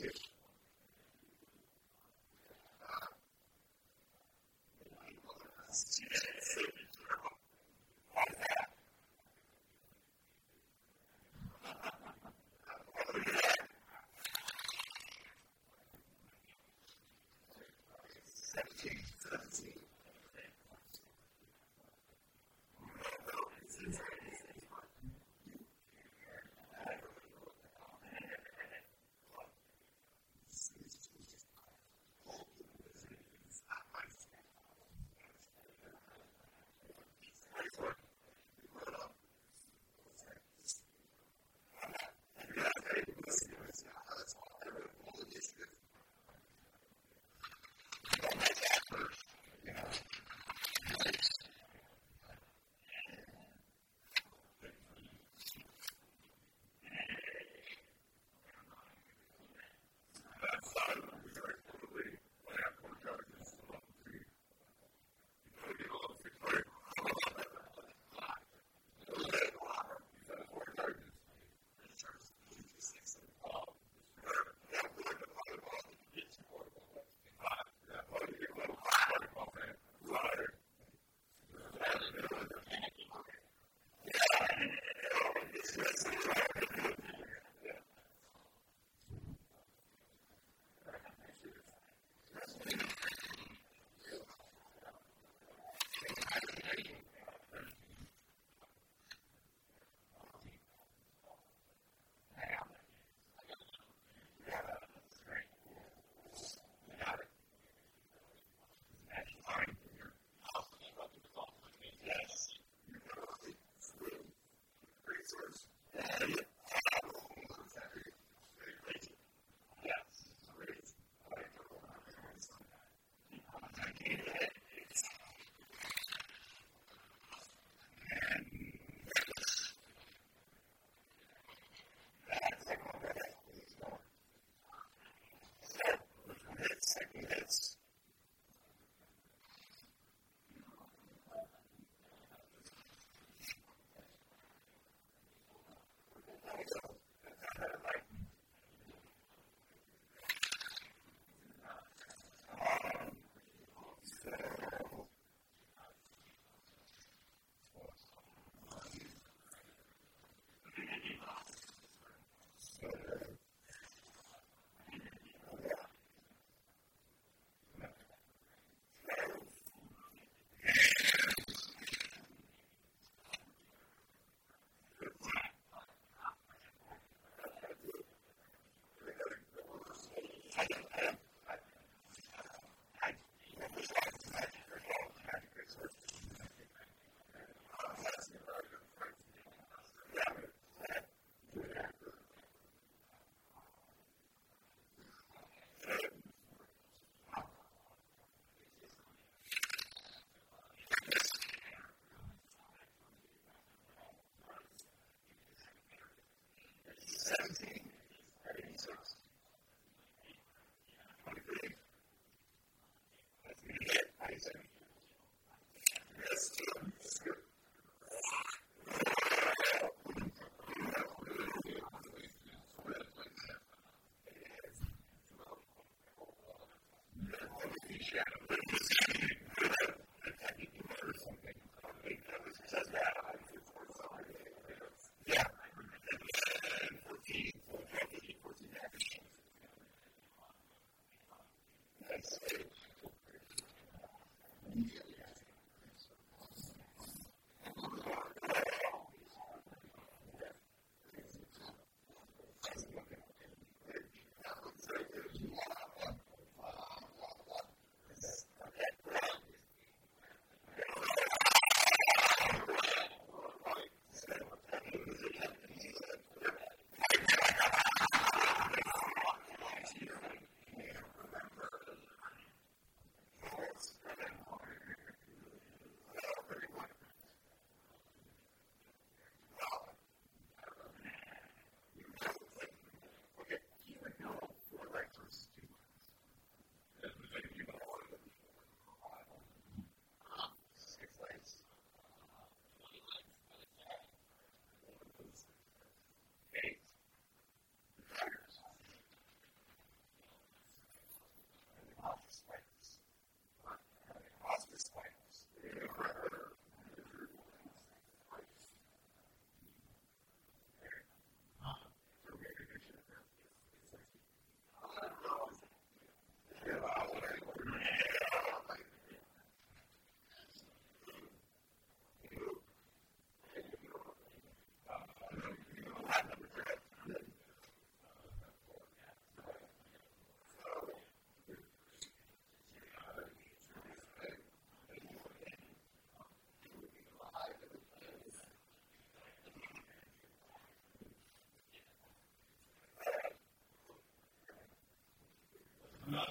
negative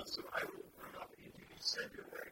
so I will bring up into you, send your way.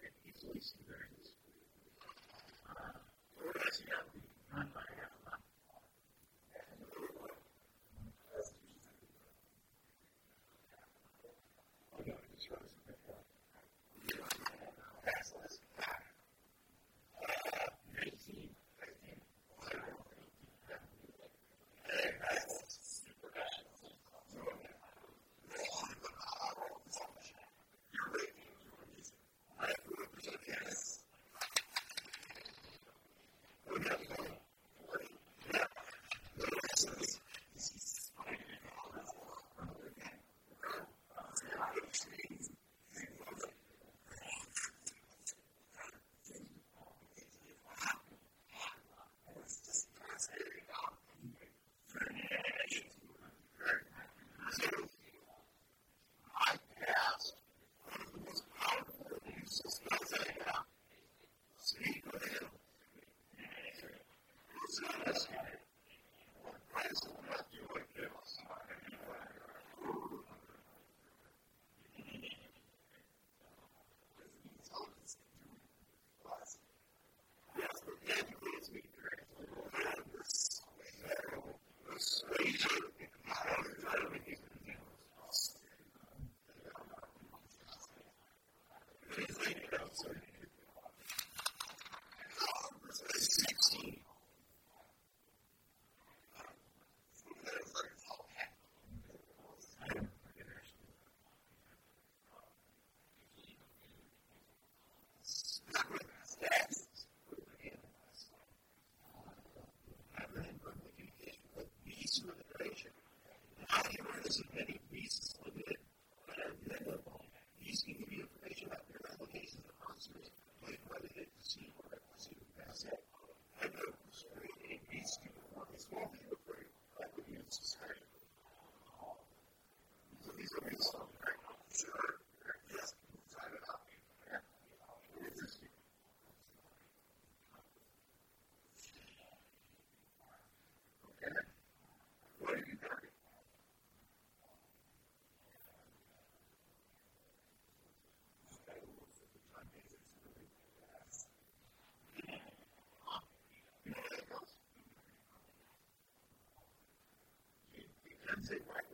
Important.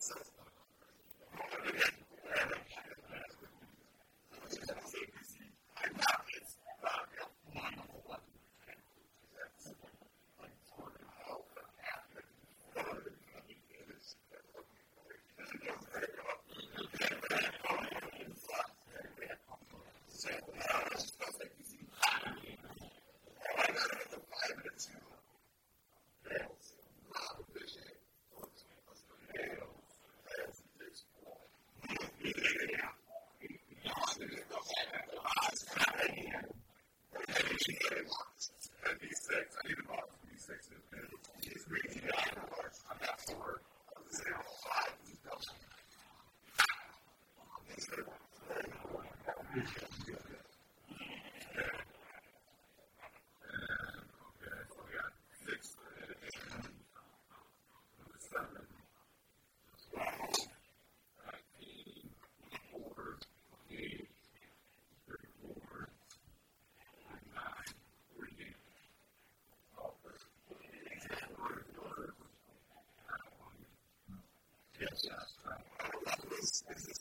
so Yes.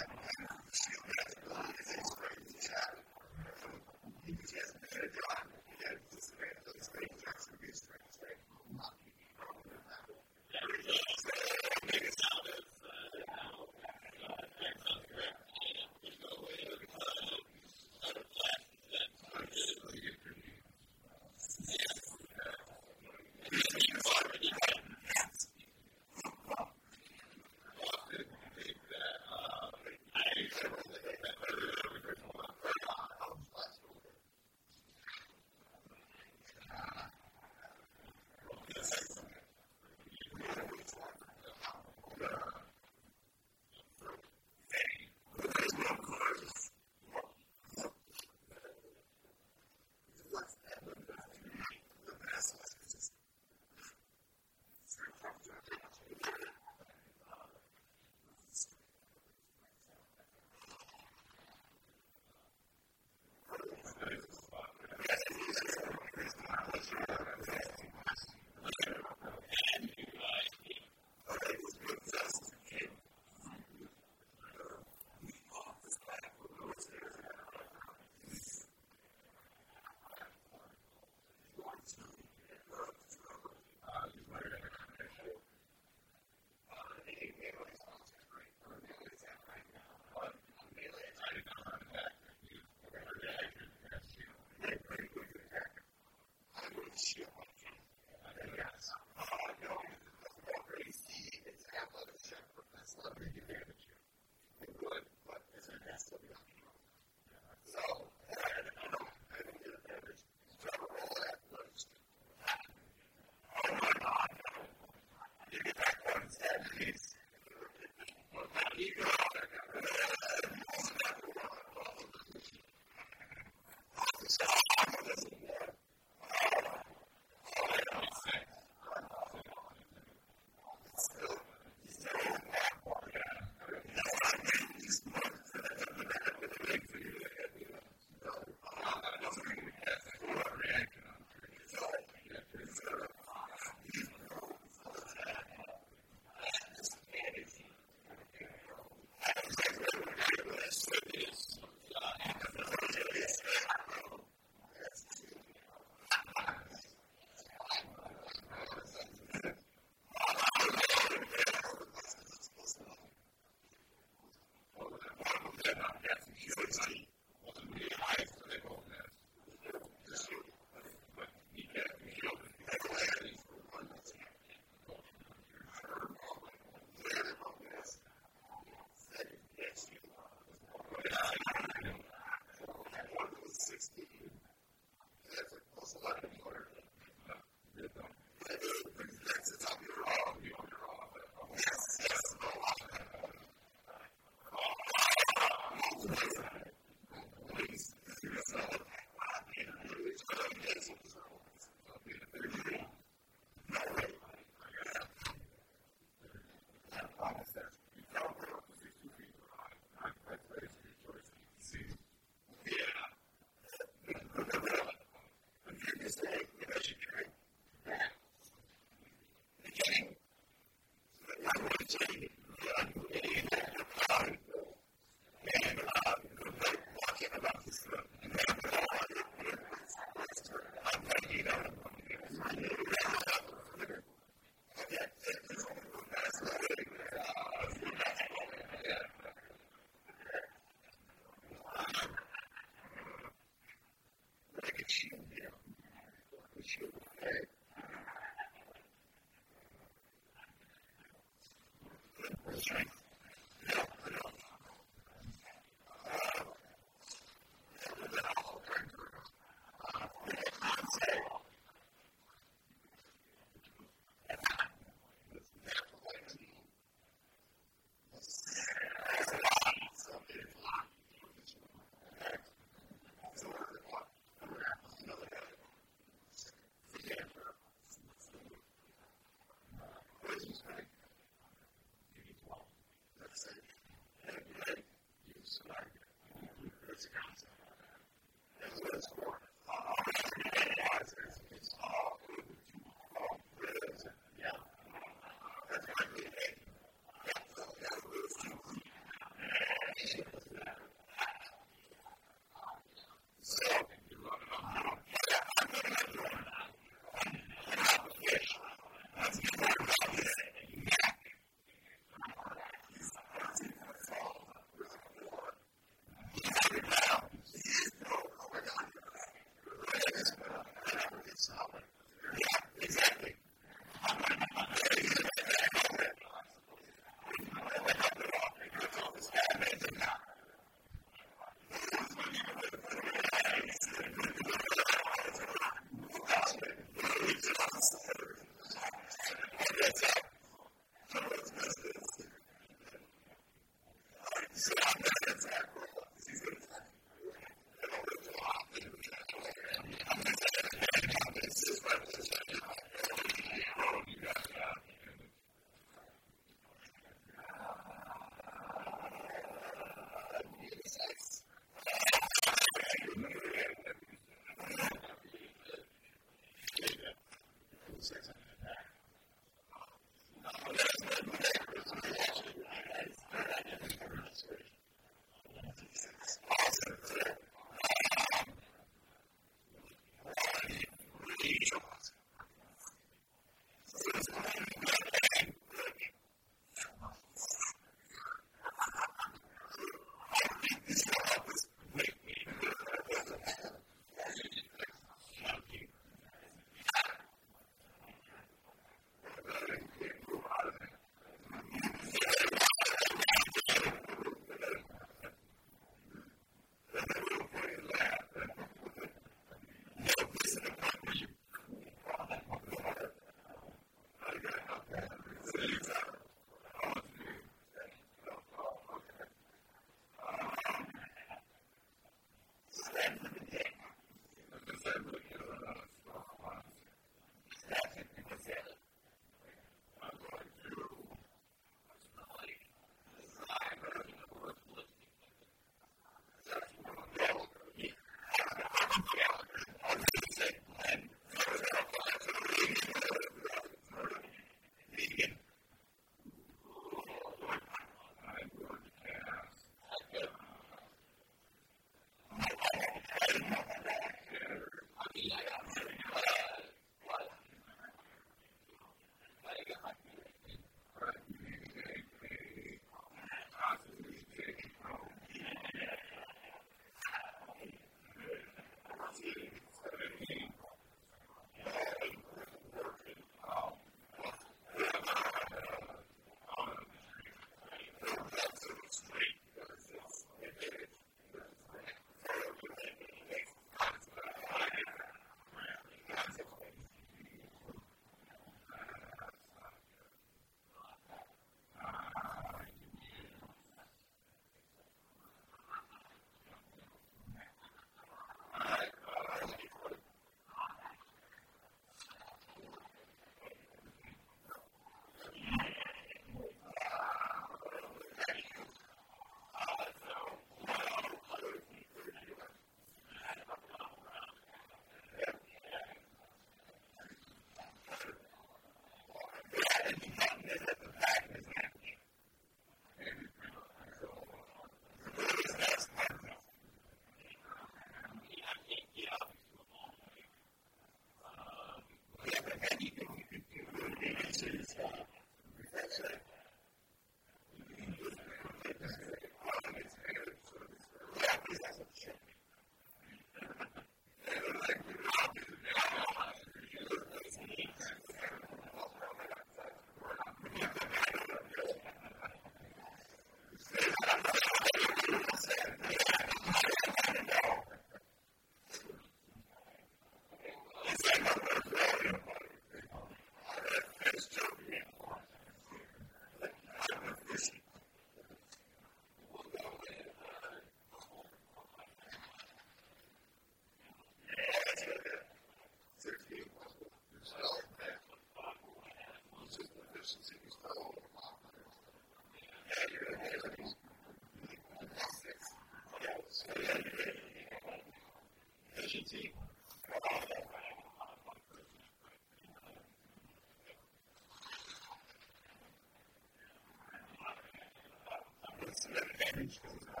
these things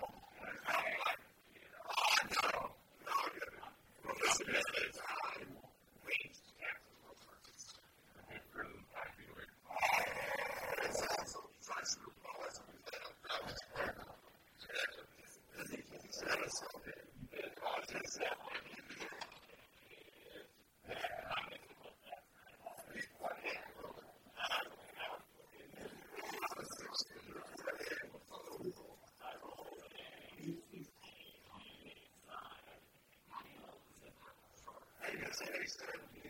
days that are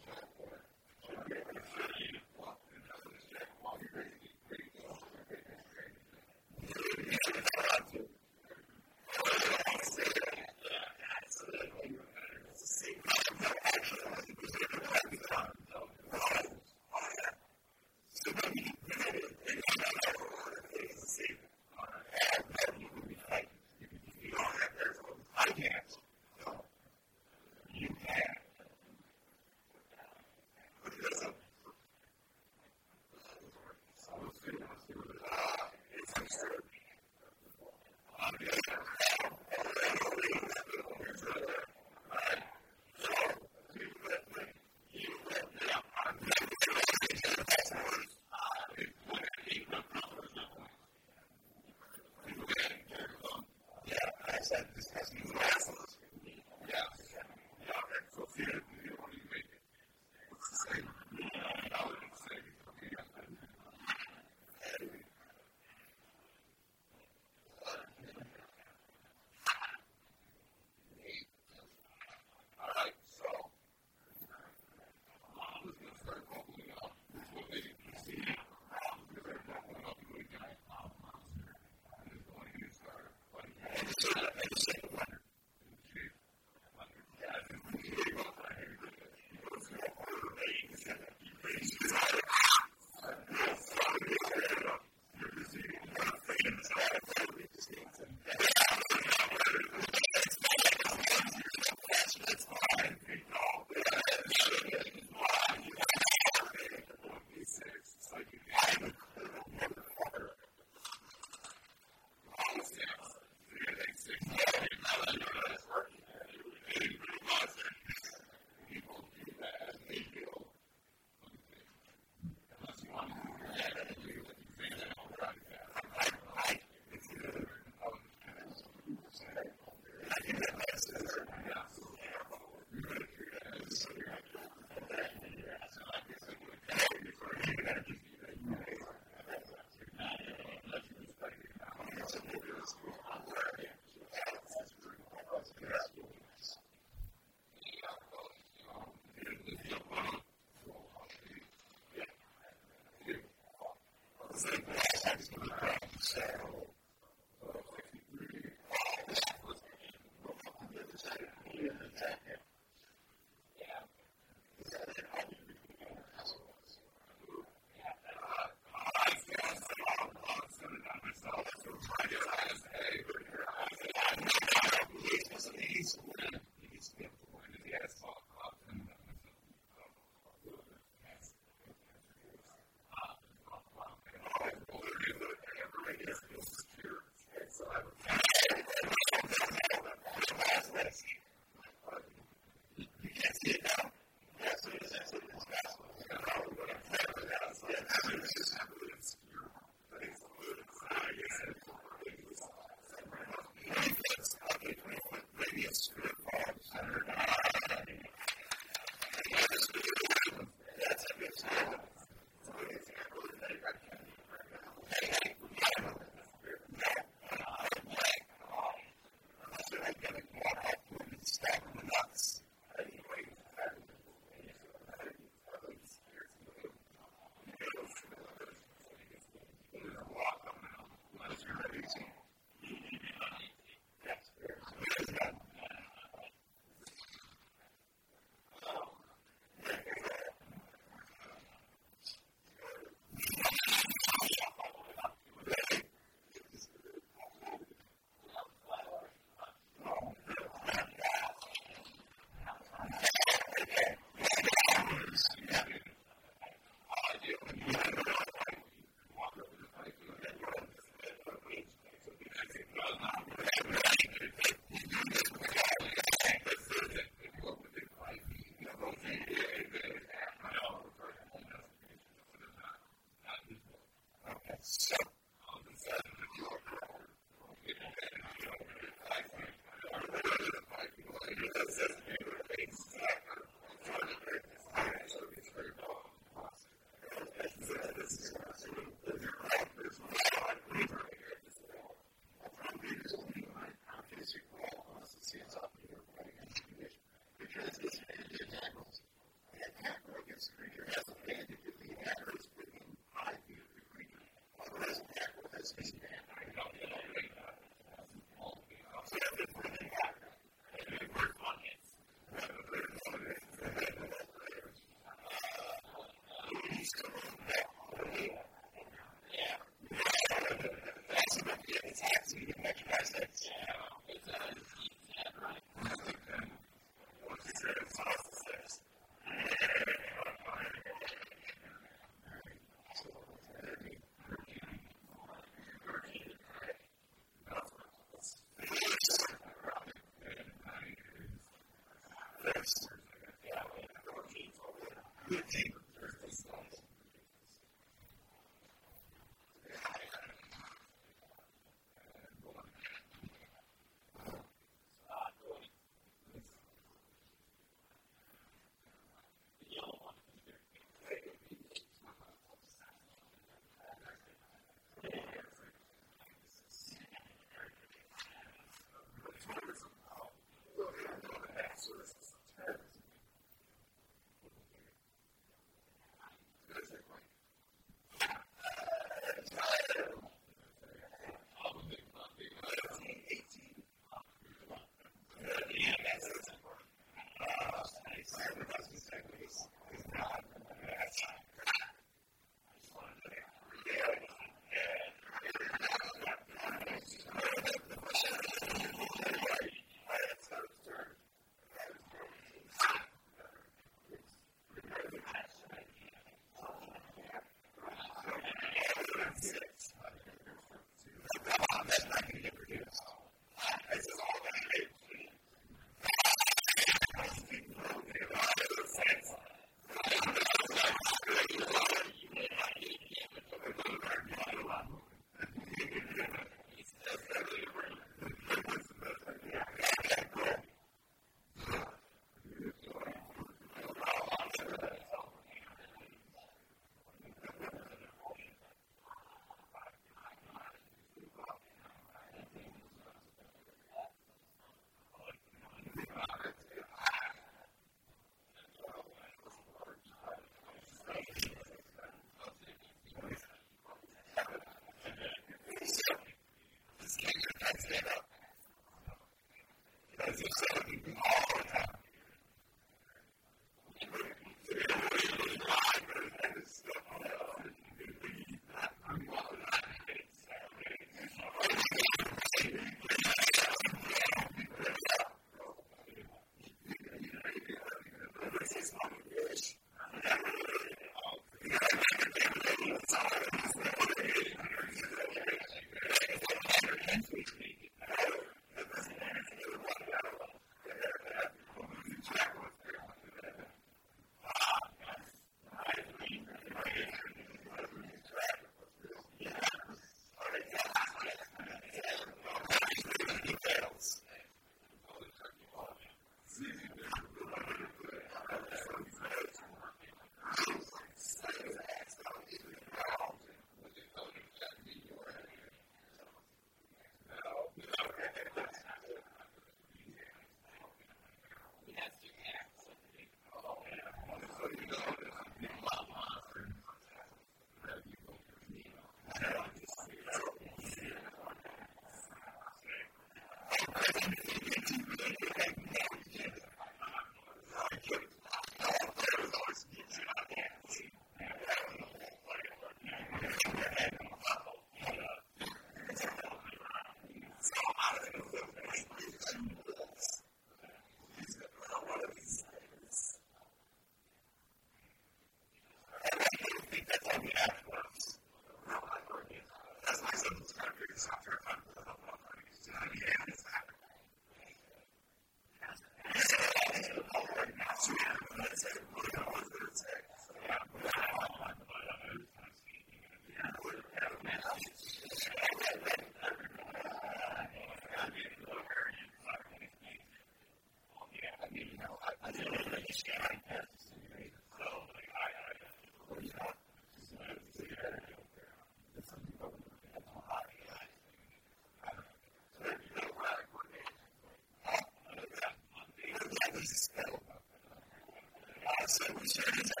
concerns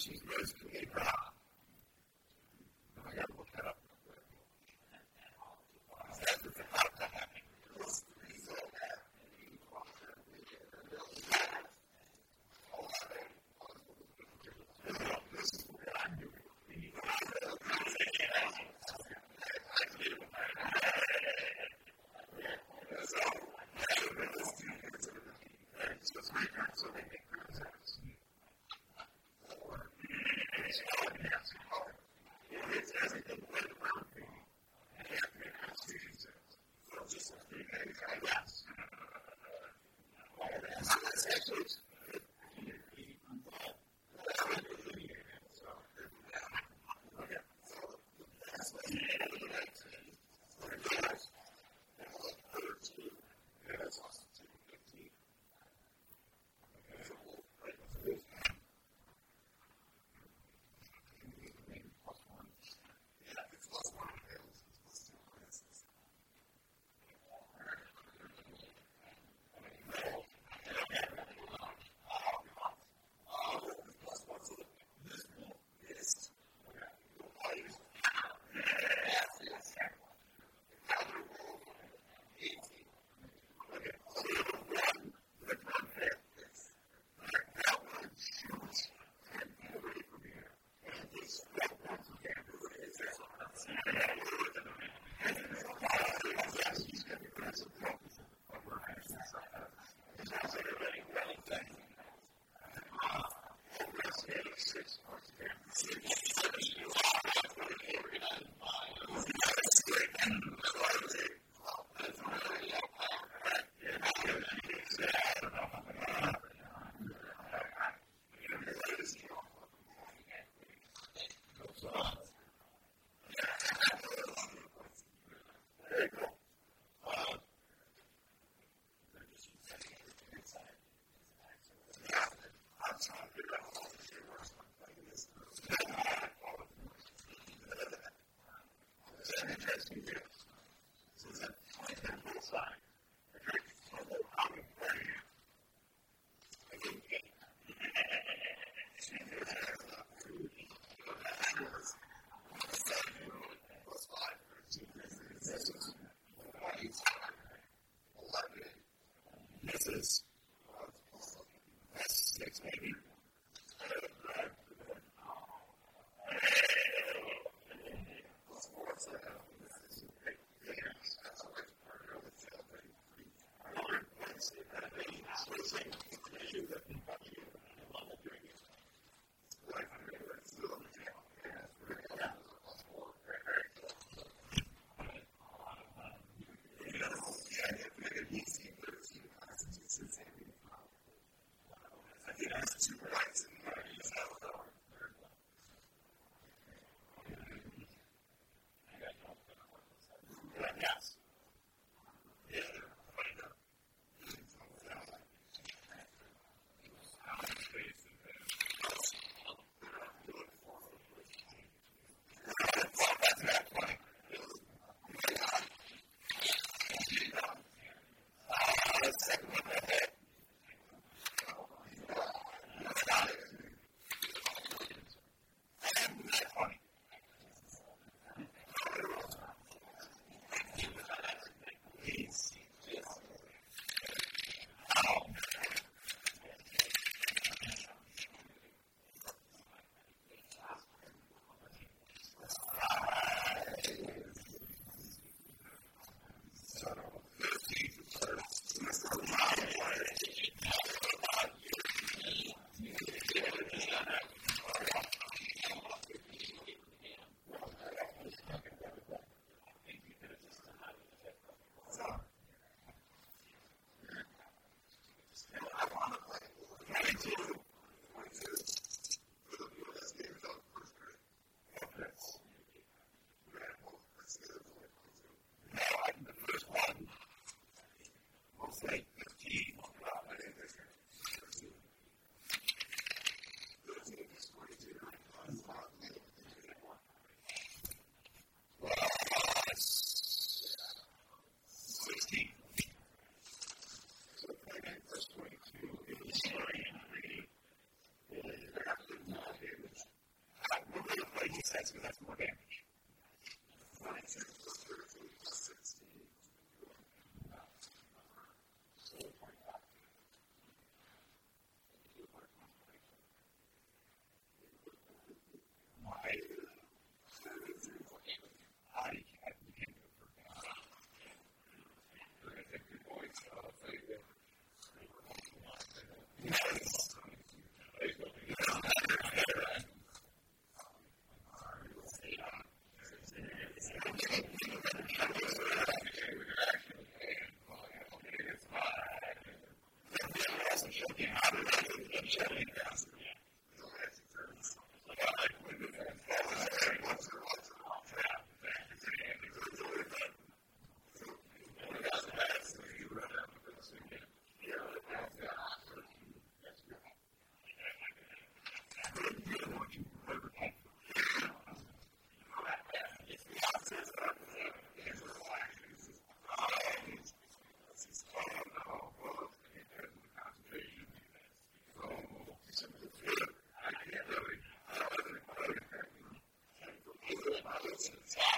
she's most 68